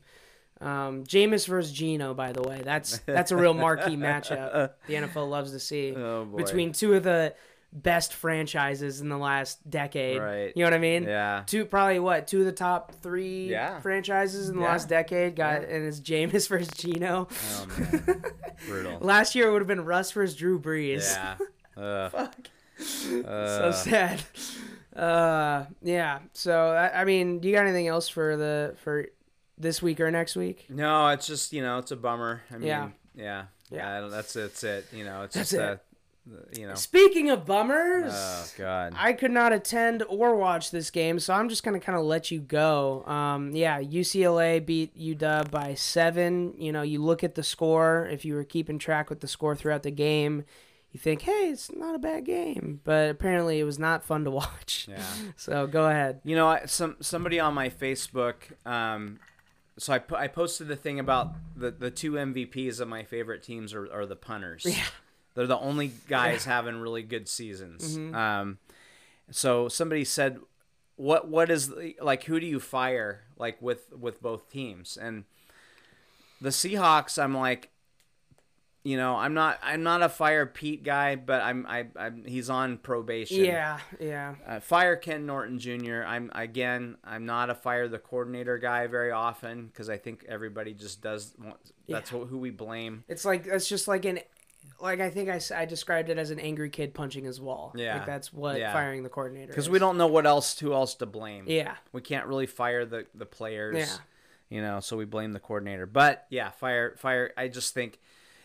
Um, Jameis versus Geno, by the way, that's that's a real marquee matchup. <laughs> The NFL loves to see Oh, between two of the best franchises in the last decade. Right. You know what I mean? Yeah. Two probably what two of the top three Yeah. franchises in the Yeah. last decade got and it's Jameis <laughs> versus Geno. Oh man. Brutal. <laughs> Last year it would have been Russ versus Drew Brees. Yeah. Fuck. so Uh, sad. Uh, yeah. So I, I mean, do you got anything else for the for this week or next week? No, it's just you know it's a bummer. I mean, Yeah. yeah, yeah. Yeah. I don't- that's it's it. You know, it's That's just it. uh, you know. Speaking of bummers. Oh God. I could not attend or watch this game, so I'm just gonna kind of let you go. Um, yeah, UCLA beat UW by seven. You know, you look at the score. If you were keeping track with the score throughout the game, you think, hey, it's not a bad game. But apparently, it was not fun to <laughs> watch. Yeah. So go ahead. You know, some somebody on my Facebook. Um, so I, po- I posted the thing about the the two MVPs of my favorite teams are, are the punters. Yeah. They're the only guys having really good seasons. Mm-hmm. Um, so somebody said, "What what is the, like? Who do you fire like with with both teams?" And the Seahawks, I'm like, you know, I'm not I'm not a fire Pete guy, but I'm I I'm, he's on probation. Yeah, yeah. Uh, fire Ken Norton Jr. I'm again I'm not a fire the coordinator guy very often because I think everybody just does that's Yeah. who who we blame. It's like it's just like an like I think I, I described it as an angry kid punching his wall. Yeah. like that's what Yeah. firing the coordinator. Because we don't know what else who else to blame. Yeah, We can't really fire the the players. Yeah. You know, so we blame the coordinator. But yeah, fire fire I just think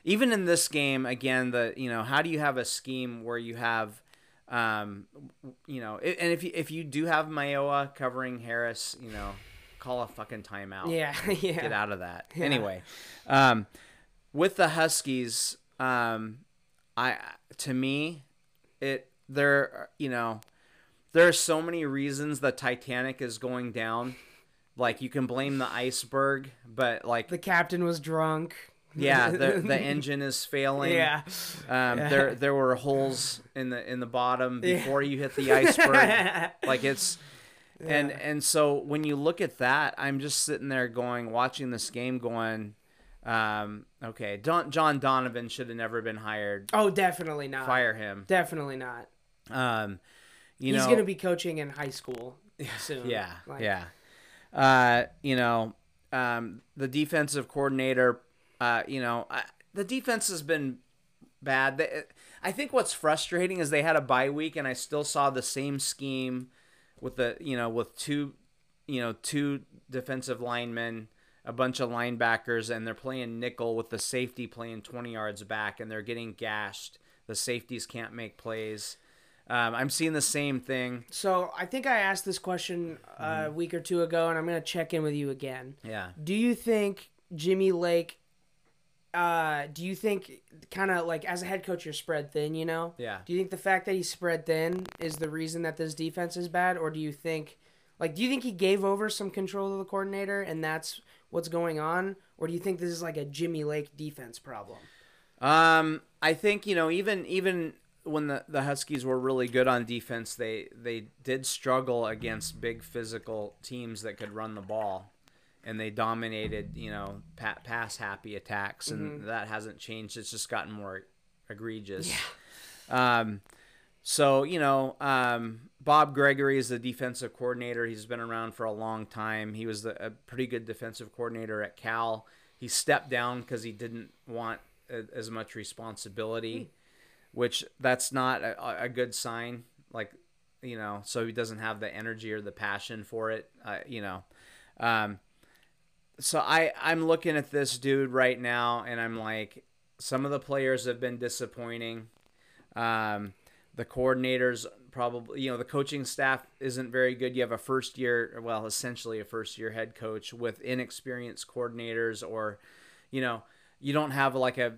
even in this game again the you know, how do you have a scheme where you have um you know, and if you if you do have Mayowa covering Harris, you know, call a fucking timeout. yeah, <laughs> yeah. Get out of that. Yeah. Anyway, um with the Huskies, um I to me it there you know there are so many reasons the Titanic is going down. Like you can blame the iceberg, but like The captain was drunk. Yeah, <laughs> the the engine is failing. Yeah. Um, Yeah. there there were holes in the in the bottom Yeah. before you hit the iceberg. <laughs> like it's and Yeah. and so when you look at that, I'm just sitting there going, watching this game, going, um, okay, Don, John Donovan should have never been hired. Oh, definitely not. Fire him. Definitely not. Um, you He's know, gonna be coaching in high school soon. <laughs> Yeah, Like, yeah. Uh, you know, um, the defensive coordinator. Uh, you know, I, the defense has been bad. They, I think what's frustrating is they had a bye week, and I still saw the same scheme with the you know with two, you know, two defensive linemen, a bunch of linebackers, and they're playing nickel with the safety playing twenty yards back, and they're getting gashed. The safeties can't make plays. Um, I'm seeing the same thing. So I think I asked this question Mm-hmm. a week or two ago, and I'm gonna check in with you again. Yeah. Do you think Jimmy Lake? Uh, do you think kind of like as a head coach you're spread thin? You know. Yeah. Do you think the fact that he's spread thin is the reason that this defense is bad, or do you think, like, do you think he gave over some control to the coordinator and that's what's going on, or do you think this is like a Jimmy Lake defense problem? Um, I think you know even even when the, the Huskies were really good on defense, they they did struggle against big physical teams that could run the ball, and they dominated you know pa- pass happy attacks, and that hasn't changed. It's just gotten more egregious. Yeah. Um, so you know, um, Bob Gregory is the defensive coordinator. He's been around for a long time. He was the, a pretty good defensive coordinator at Cal. He stepped down because he didn't want a, as much responsibility, which that's not a, a good sign. Like, you know, so he doesn't have the energy or the passion for it. Uh, you know, um, so I I'm looking at this dude right now, and I'm like, some of the players have been disappointing. Um, the coordinators probably, you know, the coaching staff isn't very good. You have a first year, well, essentially a first year head coach with inexperienced coordinators, or, you know, you don't have like a,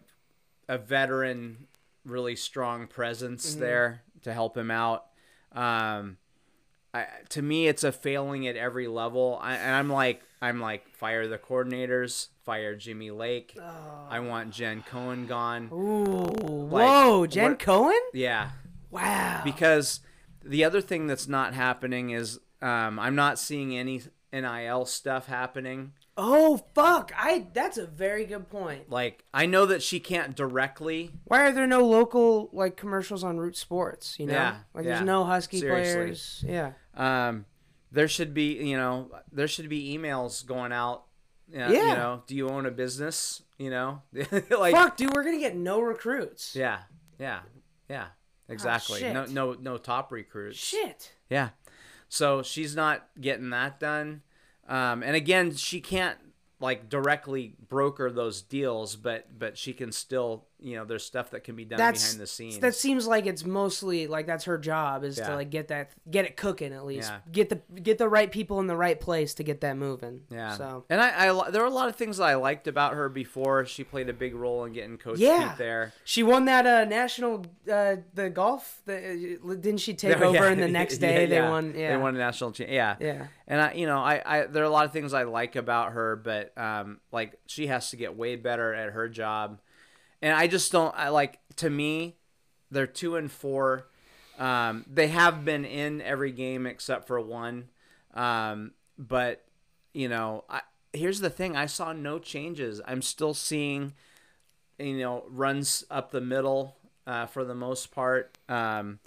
a veteran, really strong presence there to help him out. Um, I, to me, it's a failing at every level. I, and I'm like, I'm like, fire the coordinators, fire Jimmy Lake. I want Jen Cohen gone. Ooh, whoa, Jen what- Cohen? Yeah, Wow. because the other thing that's not happening is um, I'm not seeing any NIL stuff happening. oh fuck! I that's a very good point. Like I know that she can't directly. Why are there no local like commercials on Root Sports? You know, Yeah, like yeah. there's no Husky Seriously. players. Yeah. Um, there should be, you know, there should be emails going out. Uh, Yeah. You know, do you own a business? You know, <laughs> like Fuck, dude, we're gonna get no recruits. yeah, yeah, yeah. Exactly. no, Oh, shit. no, no top recruits. Shit. Yeah. So she's not getting that done. Um, and again, she can't like directly broker those deals, but but she can still, you know, there's stuff that can be done That's behind the scenes. that seems like it's mostly like that's her job is Yeah. to like get that get it cooking at least Yeah. get the get the right people in the right place to get that moving. yeah. So And I, I there were a lot of things that I liked about her before. She played a big role in getting Coach Yeah. Pete there. she won that uh national uh the golf. The, uh, didn't she take <laughs> Oh, over and the next <laughs> Yeah, day they won? Yeah. They won a national champ. Yeah. Yeah. And I, you know, I, I, there are a lot of things I like about her, but um, like she has to get way better at her job, and I just don't. I like to me, they're two and four. Um, they have been in every game except for one, um, but you know, I, here's the thing: I saw no changes. I'm still seeing you know, runs up the middle uh, for the most part. Um,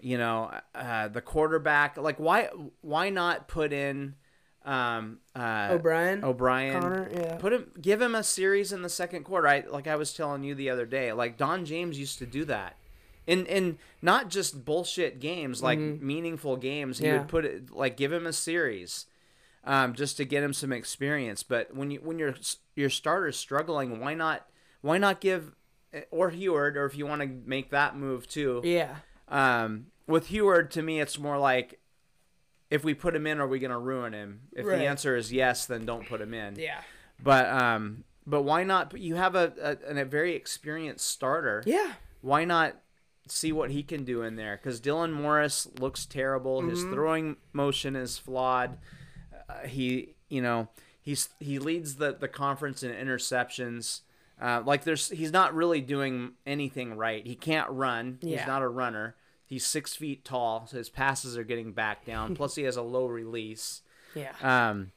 you know, uh, the quarterback. Like, why why not put in um, uh, O'Brien. O'Brien? Connor, yeah. Put him, give him a series in the second quarter. I like I was telling you the other day. Like Don James used to do that. In, in not just bullshit games, like meaningful games, he Mm-hmm. Yeah. would put it like give him a series, um, just to get him some experience. But when you when your your starter's struggling, why not why not give or Huard or if you want to make that move too. yeah. Um, with Huard, to me, it's more like if we put him in, are we going to ruin him? If Right. the answer is yes, then don't put him in. Yeah. But um, but why not? You have a, a, a very experienced starter. Yeah. Why not see what he can do in there? Because Dylan Morris looks terrible. His throwing motion is flawed. Uh, he, you know, he's he leads the the conference in interceptions. Uh, like there's, he's not really doing anything right. He can't run. Yeah. He's not a runner. He's six feet tall, so his passes are getting back down. Plus, he has a low release. <laughs> Yeah. Um,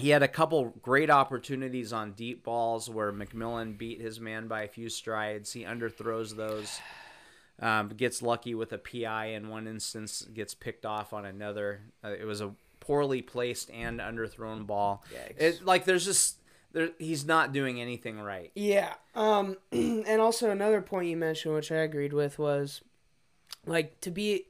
he had a couple great opportunities on deep balls where McMillan beat his man by a few strides. He underthrows those. Um, gets lucky with a PI in one instance, gets picked off on another. Uh, it was a poorly placed and underthrown ball. It like there's just there he's not doing anything right. Yeah. Um, <clears throat> and also another point you mentioned, which I agreed with, was like to be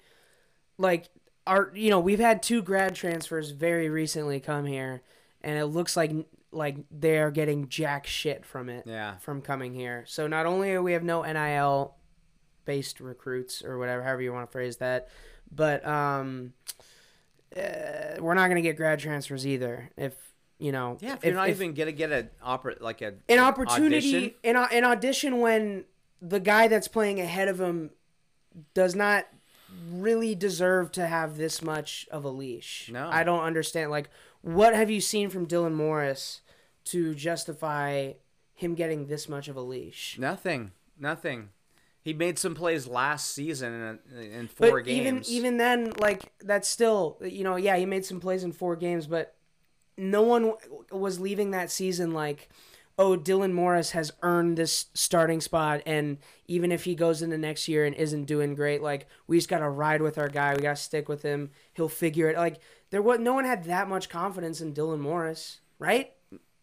like our you know we've had two grad transfers very recently come here, and it looks like like they're getting jack shit from it. Yeah. From coming here, so not only are we have no NIL based recruits or whatever, however you want to phrase that, but um, uh, we're not gonna get grad transfers either. If you know, Yeah, if, you're not even gonna get an opera like a an opportunity audition, an, an audition when the guy that's playing ahead of him does not really deserve to have this much of a leash. No. I don't understand like what have you seen from Dylan Morris to justify him getting this much of a leash? nothing, nothing. He made some plays last season in, in four but games. even even then like that's still you know yeah he made some plays in four games but no one w- was leaving that season like oh dylan morris has earned this starting spot and even if he goes into next year and isn't doing great like we just gotta ride with our guy. We gotta stick with him. He'll figure it like there was no one had that much confidence in dylan morris right?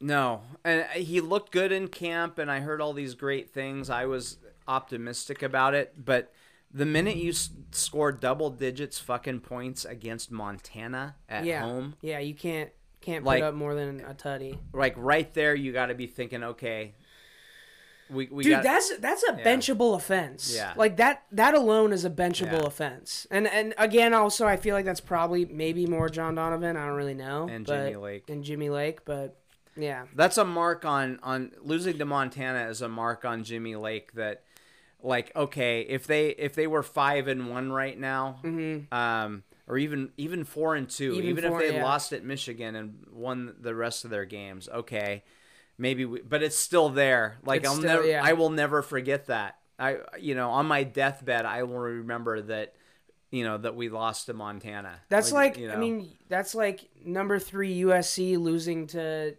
No, and he looked good in camp, and I heard all these great things. I was optimistic about it, but the minute you s- score double digits fucking points against Montana at yeah. home, yeah you can't can't Like- put up more than a tutty like right there, you got to be thinking, okay, we we Dude, got that's that's a benchable offense. Yeah. like that that alone is a benchable Yeah. offense. And and again, also I feel like that's probably maybe more John Donovan. I don't really know. And but- Jimmy Lake. and Jimmy Lake, but yeah, that's a mark on on losing to Montana is a mark on Jimmy Lake that like okay if they if they were five and one right now um or even even four and two Even even, four, if they yeah. lost at Michigan and won the rest of their games okay maybe we, but it's still there like It's I'll still- never yeah. I will never forget that I you know on my deathbed I will remember that you know that we lost to Montana that's like, you I mean that's like number three USC losing to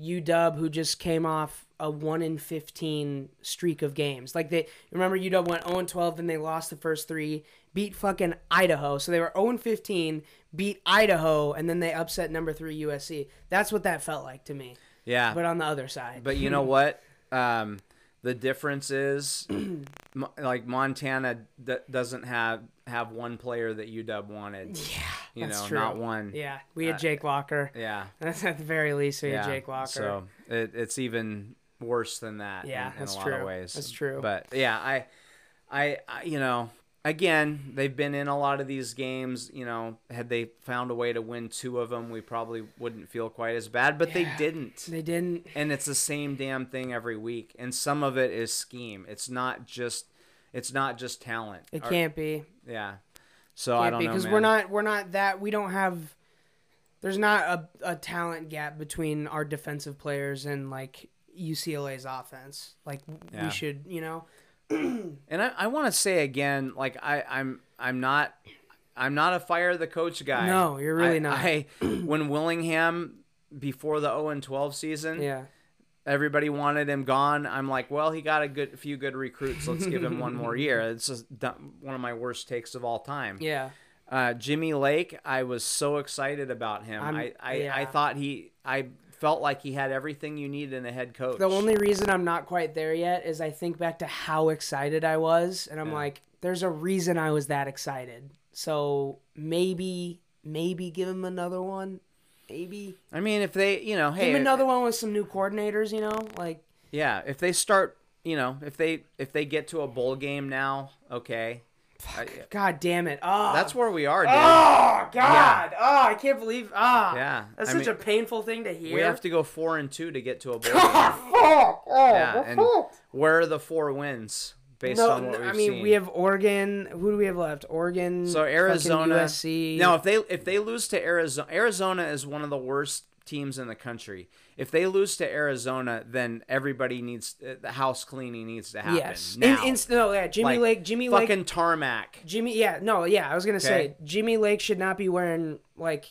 UW, who just came off a one in fifteen streak of games. Like they remember UW went zero and twelve, then they lost the first three, beat fucking Idaho, so they were zero and fifteen, beat Idaho, and then they upset number three USC. That's what that felt like to me. yeah but on the other side. But you know what? Um, the difference is, <clears throat> like Montana d- doesn't have have one player that UW wanted. yeah, you that's know, true. not one. Yeah, we had Jake Locker. Yeah, <laughs> That's at the very least we had. Jake Locker. So it, it's even worse than that. Yeah, in, in that's a lot true. of ways. That's true. But yeah, I, I, I, you know, again, they've been in a lot of these games. You know, had they found a way to win two of them, we probably wouldn't feel quite as bad. But they didn't. they didn't. and it's the same damn thing every week and some of it is scheme it's not just it's not just talent It Or- can't be. yeah so i Can't don't be know because we're not we're not that we don't have. There's not a, a talent gap between our defensive players and like UCLA's offense. Like Yeah. we should, you know. <clears throat> and i, I want to say again like i i'm i'm not i'm not a fire the coach guy No, you're really I- not. I, when willingham before the 0 and 12 season Yeah. everybody wanted him gone. I'm like, well, he got a good few good recruits. Let's give him one more <laughs> year. It's just one of my worst takes of all time. Yeah. Uh, Jimmy Lake, I was so excited about him. I'm- I, I, I thought he, I felt like he had everything you need in a head coach. The only reason I'm not quite there yet is I think back to how excited I was, and I'm Yeah. like, there's a reason I was that excited. So maybe, maybe give him another one. Maybe I mean, if they, you know, give hey, him another one with some new coordinators. You know, like yeah, if they start, you know, if they if they get to a bowl game now, okay, I- God damn it! Oh, that's where we are, dude. Oh God! Oh, I can't believe. Ah, Yeah, That's I such mean, a painful thing to hear. We have to go four and two to get to a <laughs> bowl. Fuck! Oh, Yeah, and where are the four wins based no, on what we've seen? I mean seen? we have Oregon. Who do we have left? Oregon. so Arizona. USC. No, if they if they lose to Arizona, Arizona is one of the worst teams in the country. If they lose to Arizona, then everybody needs uh, the house cleaning needs to happen. Yes. now. No, yeah. Jimmy Like, Lake. Jimmy Lake. fucking tarmac. Jimmy. Yeah. No. Yeah. I was gonna Okay. say Jimmy Lake should not be wearing like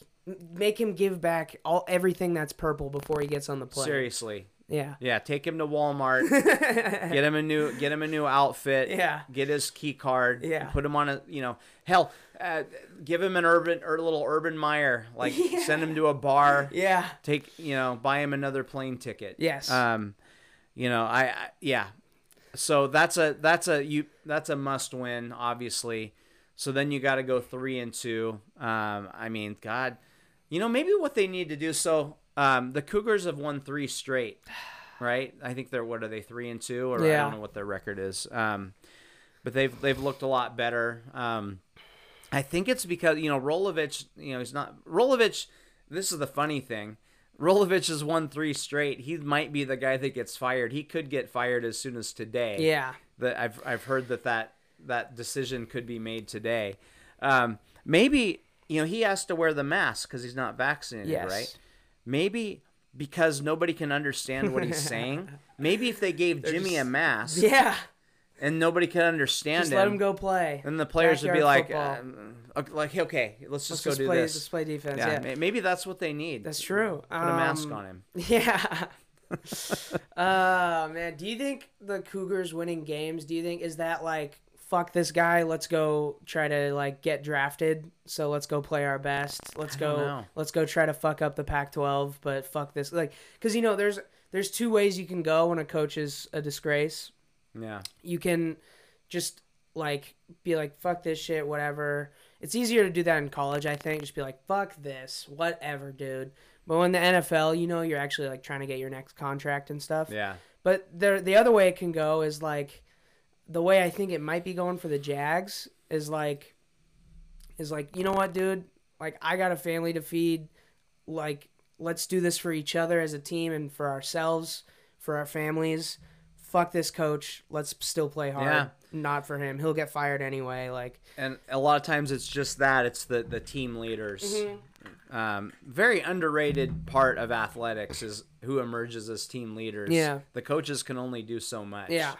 make him give back all everything that's purple before he gets on the plane. Seriously. Yeah. Yeah, take him to Walmart. <laughs> get him a new get him a new outfit. Yeah. Get his key card. Yeah. Put him on a you know hell. Uh, give him an urban or a little Urban Meyer. Like Yeah. <laughs> send him to a bar. Yeah. Take you know buy him another plane ticket. Yes. Um, you know I, I yeah. So that's a that's a you that's a must win obviously. So then you got to go three and two. Um, I mean, God, you know maybe what they need to do. So um, the Cougars have won three straight, right? I think they're what are they three and two, or I don't know what their record is. Um, but they've they've looked a lot better. Um, I think it's because you know Rolovich. You know he's not Rolovich. This is the funny thing. Rolovich has won three straight. He might be the guy that gets fired. He could get fired as soon as today. Yeah. That I've I've heard that that that decision could be made today. Um, maybe you know he has to wear the mask because he's not vaccinated, Yes. right? Maybe because nobody can understand what he's saying. <laughs> Maybe if they gave Jimmy a mask Yeah. and nobody can understand Just him, let him go play. then the players would be like, um, like okay, let's just Let's go just do play. this. Just play defense. yeah, Yeah. maybe that's what they need. That's true. Put a mask Um, on him. <laughs> Yeah. <laughs> uh man, do you think the Cougars winning games, do you think is that like fuck this guy, let's go try to like get drafted, so let's go play our best. Let's go know. let's go try to fuck up the Pac-12, but fuck this like cuz you know there's there's two ways you can go when a coach is a disgrace. Yeah, You can just like be like fuck this shit whatever. It's easier to do that in college, I think. Just be like fuck this, whatever, dude. But when the NFL, you know, you're actually like trying to get your next contract and stuff. yeah, But the the other way it can go is like the way I think it might be going for the Jags is like is like, you know what, dude? Like I got a family to feed. Like let's do this for each other as a team and for ourselves, for our families. Fuck this coach. Let's still play hard. Yeah. Not for him. He'll get fired anyway. Like and a lot of times it's just that. It's the the team leaders. Mm-hmm. Um, very underrated part of athletics is who emerges as team leaders. Yeah. the coaches can only do so much. Yeah.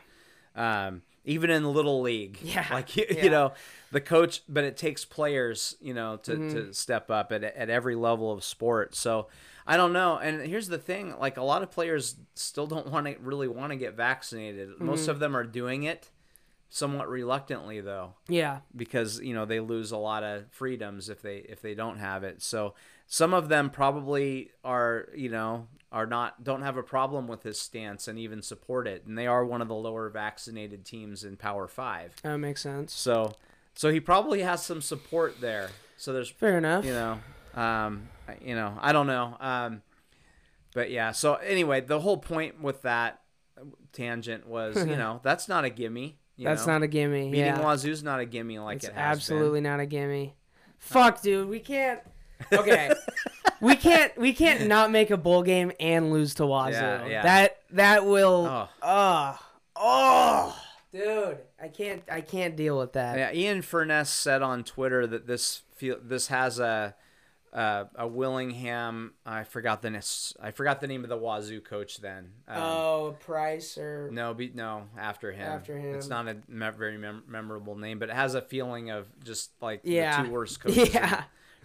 um, even in the little league. <laughs> Yeah, like you, yeah. you know, the coach, but it takes players, you know, to, Mm-hmm. to step up at at every level of sport. So I don't know. And here's the thing: like a lot of players still don't want to really want to get vaccinated. Mm-hmm. Most of them are doing it somewhat reluctantly, though yeah. because you know they lose a lot of freedoms if they if they don't have it. So some of them probably are you know are not don't have a problem with his stance and even support it, and they are one of the lower vaccinated teams in Power Five. That makes sense. So so he probably has some support there. So there's Fair enough. you know um you know I don't know um but yeah so anyway the whole point with that tangent was you <laughs> know that's not a gimme. You That's know? not a gimme. Beating yeah. Wazoo's not a gimme like It's it has absolutely not a gimme. Fuck, dude, we can't. Okay, <laughs> we can't. We can't not make a bowl game and lose to Wazoo. Yeah, yeah. That that will. Oh. Oh, oh, dude, I can't. I can't deal with that. Yeah, Ian Furness said on Twitter that this feel this has a uh, a Willingham. I forgot the I forgot the name of the Wazoo coach. Then um, Oh, Price or no, be, no after him. After him. It's not a me- very mem- memorable name, but it has a feeling of just like Yeah. the two worst <laughs> coaches Yeah. in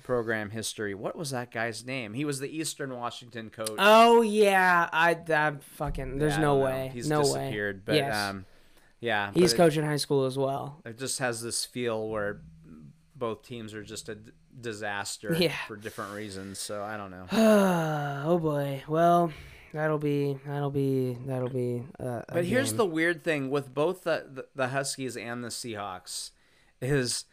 program history. What was that guy's name? He was the Eastern Washington coach. Oh yeah, I that fucking. There's Yeah, no way. He's no disappeared, way. but yes. um, yeah, he's coaching high school as well. It, just has this feel where both teams are just a d- disaster Yeah. for different reasons. So I don't know. <sighs> oh boy. Well, that'll be that'll be that'll be. Uh, But here's the weird thing with both the, the the Huskies and the Seahawks is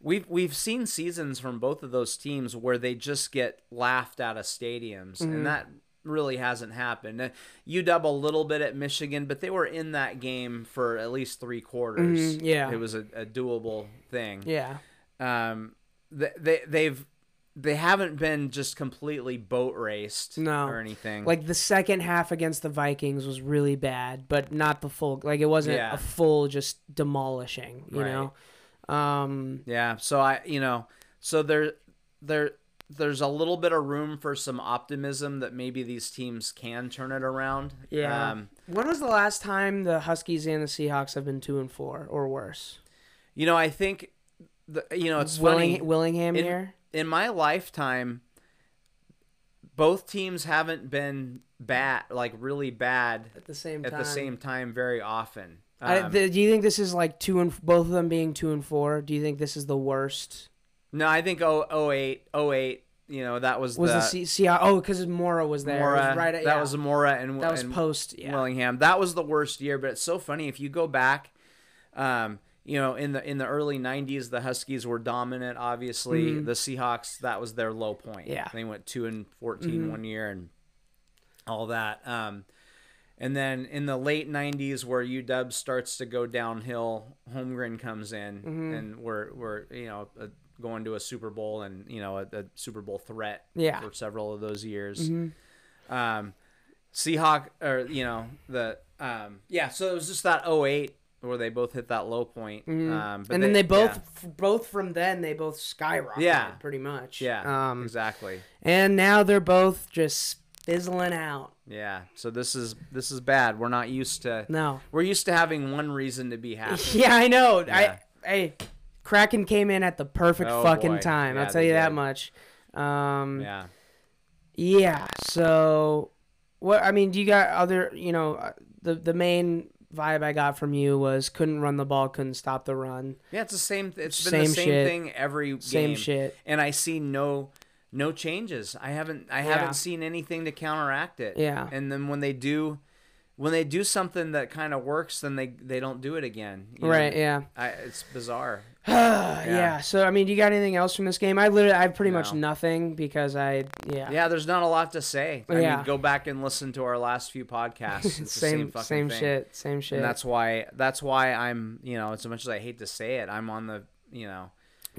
we've we've seen seasons from both of those teams where they just get laughed out of stadiums, Mm-hmm. and that really hasn't happened. Uh, UW a little bit at Michigan, but they were in that game for at least three quarters. Mhm, yeah. it was a, a doable thing. yeah. Um, they, they they've they haven't been just completely boat raced No. or anything. Like the second half against the Vikings was really bad, but not the full. Like it wasn't Yeah. a full just demolishing. You Right. know. Um. Yeah, so I, you know, so there, there, there's a little bit of room for some optimism that maybe these teams can turn it around. Yeah. Um, when was the last time the Huskies and the Seahawks have been two and four or worse? you know, I think, the, you know, it's Willing, funny. Willingham in, here. in my lifetime, both teams haven't been bad, like really bad, At the same at time. the same time very often. I, Um, th- do you think this is like two and both of them being two and four? Do you think this is the worst? no, I think oh, 08, 08, you know, that was, Was the, the, C- Seahawks? Oh, because Mora was there. It was right at, that yeah. was Mora and that was and post. Yeah. Willingham. That was the worst year, but it's so funny if you go back. Um, you know, in the in the early '90s, the Huskies were dominant. Obviously, the Seahawks that was their low point. Mm-hmm. Yeah. they went two and 14 one year and all that. Um, and then in the late '90s, where UW starts to go downhill, Holmgren comes in, Mm-hmm. and we're we're you know uh, going to a Super Bowl and you know a, a Super Bowl threat Yeah. Mm-hmm. for several of those years. Um, Seahawk or you know the um, yeah, so it was just that 08 where they both hit that low point. Um, but Mm-hmm. and then they both, yeah. f- both from then they both skyrocketed. Yeah. pretty much. Yeah, Um, exactly. and now they're both just fizzling out. Yeah. So this is this is bad. We're not used to. No. We're used to having one reason to be happy. <laughs> Yeah, I know. Yeah. I hey, Kraken came in at the perfect Oh, fucking boy. time. Yeah, I'll tell you that much. Um, Yeah. Yeah. So, what I mean, do you got other? You know, uh, the the main vibe I got from you was couldn't run the ball, couldn't stop the run. Yeah, it's the same. It's been Same the same shit. thing every game. Same shit. And I see no no changes. I haven't I Yeah. haven't seen anything to counteract it. Yeah. And then when they do, when they do something that kind of works, then they they don't do it again. you know? Right. Yeah. I, it's bizarre. <sighs> yeah. So I mean, do you got anything else from this game? I literally, I have pretty much nothing because I, yeah. Yeah, there's not a lot to say. I Yeah. mean, go back and listen to our last few podcasts. It's the <laughs> same same same shit. Same shit. And that's why that's why I'm you know as much as I hate to say it, I'm on the you know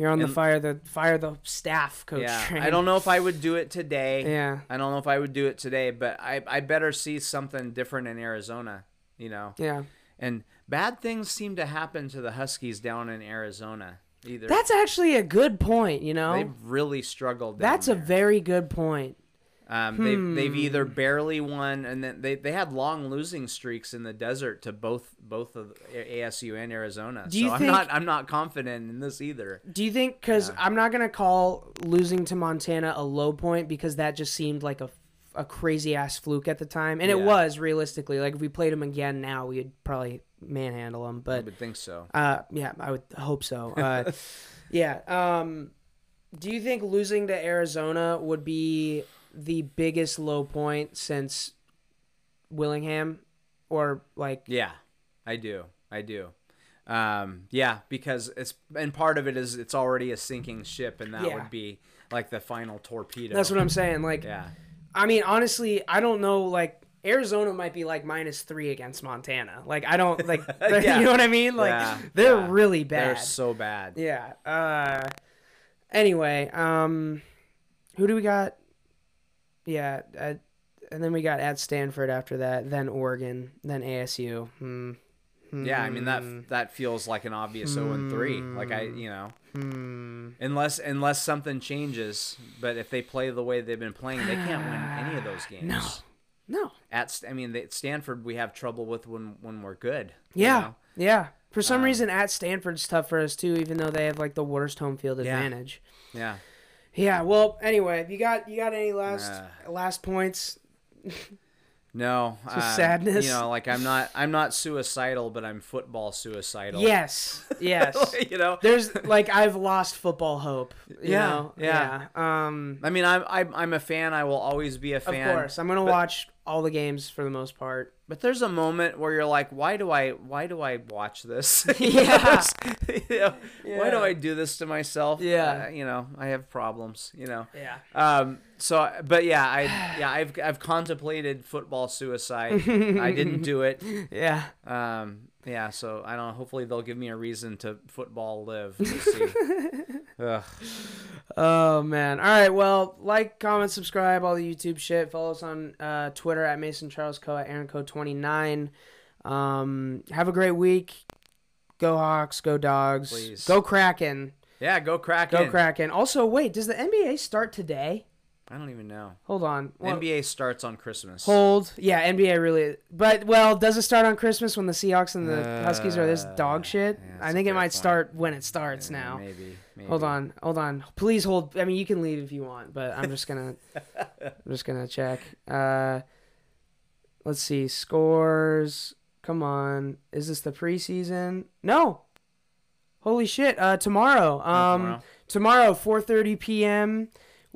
You're on the fire the fire the staff coach. yeah. train. I don't know if I would do it today. Yeah. I don't know if I would do it today, but I I better see something different in Arizona. You know, Yeah. and bad things seem to happen to the Huskies down in Arizona. Either That's actually a good point. You know. they've really struggled. down That's a very good point. Um, they've, Hmm. they've either barely won, and then they, they had long losing streaks in the desert to both both of ASU and Arizona. Do you so think- I'm not I'm not confident in this either. Do you think? Because I'm not gonna call losing to Montana a low point because that just seemed like a, a crazy ass fluke at the time, and it was realistically. Like if we played them again now, we'd probably manhandle them. But I would think so. uh, yeah, I would hope so. Uh, <laughs> yeah. Um, do you think losing to Arizona would be the biggest low point since Willingham, or like? Yeah, I do. I do. Um, yeah, because it's and part of it is it's already a sinking ship, and that Yeah. would be like the final torpedo. That's what I'm saying. Like, Yeah. I mean, honestly, I don't know. Like Arizona might be like minus three against Montana. Like I don't like. <laughs> <laughs> Yeah. You know what I mean? Like Yeah, they're yeah. really bad. They're so bad. yeah. Uh. Anyway, um, who do we got? Yeah, uh, and then we got at Stanford after that, then Oregon, then ASU. Hmm. Yeah, I mean Hmm. that that feels like an obvious 0 and 3. Like I, you know, Hmm. unless unless something changes, but if they play the way they've been playing, they can't win any of those <sighs> games. No. No. At I mean, at Stanford we have trouble with when when we're good. you Yeah. know? Yeah. For some Um, reason, at Stanford's tough for us too, even though they have like the worst home field advantage. Yeah. Yeah. Well, anyway, you got you got any last Nah. last points? <laughs> No, Just uh, sadness. You know, like I'm not I'm not suicidal, but I'm football suicidal. Yes. <laughs> Yes. you know. There's like I've lost football hope. you Yeah, know? yeah. yeah. Um. I mean, I'm I'm I'm a fan. I will always be a fan. Of course, I'm gonna but- watch all the games for the most part. But there's a moment where you're like, why do I why do I watch this? Yeah. <laughs> You know, <laughs> Why do I do this to myself? Yeah. Uh, you know, I have problems. You know. Yeah. Um. So, but yeah, I yeah I've I've contemplated football suicide. I didn't do it. <laughs> Yeah. Um. Yeah. So I don't know. Hopefully they'll give me a reason to football live. We'll <laughs> see. Ugh. Oh man. All right. Well, like, comment, subscribe, all the YouTube shit. Follow us on uh, Twitter at Mason Charles Coe at Aaron Coe twenty nine. Um, have a great week. Go Hawks. Go Dogs. Please. Go Kraken. Yeah. Go crack Go. Kraken. Also, wait. Does the NBA start today? I don't even know. Hold on. Well, NBA starts on Christmas. Hold. Yeah, NBA really. But well, does it start on Christmas when the Seahawks and the Huskies are this dog Uh, shit? yeah, I think it might point. start when it starts Yeah, now. Maybe. maybe. Hold on, hold on. Please hold. I mean, you can leave if you want, but I'm just gonna, I'm <laughs> just gonna check. Uh, let's see scores. Come on, is this the preseason? No. Holy shit! Uh, tomorrow. Oh, Um, tomorrow. tomorrow, 4:30 p.m.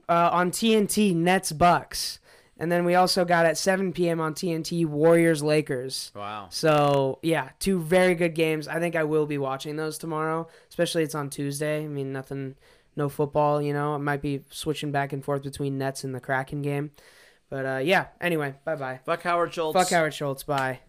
Uh, on TNT, Nets Bucks, and then we also got at 7 p.m. on TNT Warriors Lakers. Wow. So yeah, two very good games. I think I will be watching those tomorrow, especially it's on Tuesday. I mean, nothing, no football. You know, I might be switching back and forth between Nets and the Kraken game. But uh, yeah. Anyway, bye bye. Fuck Howard Schultz. Fuck Howard Schultz. Bye.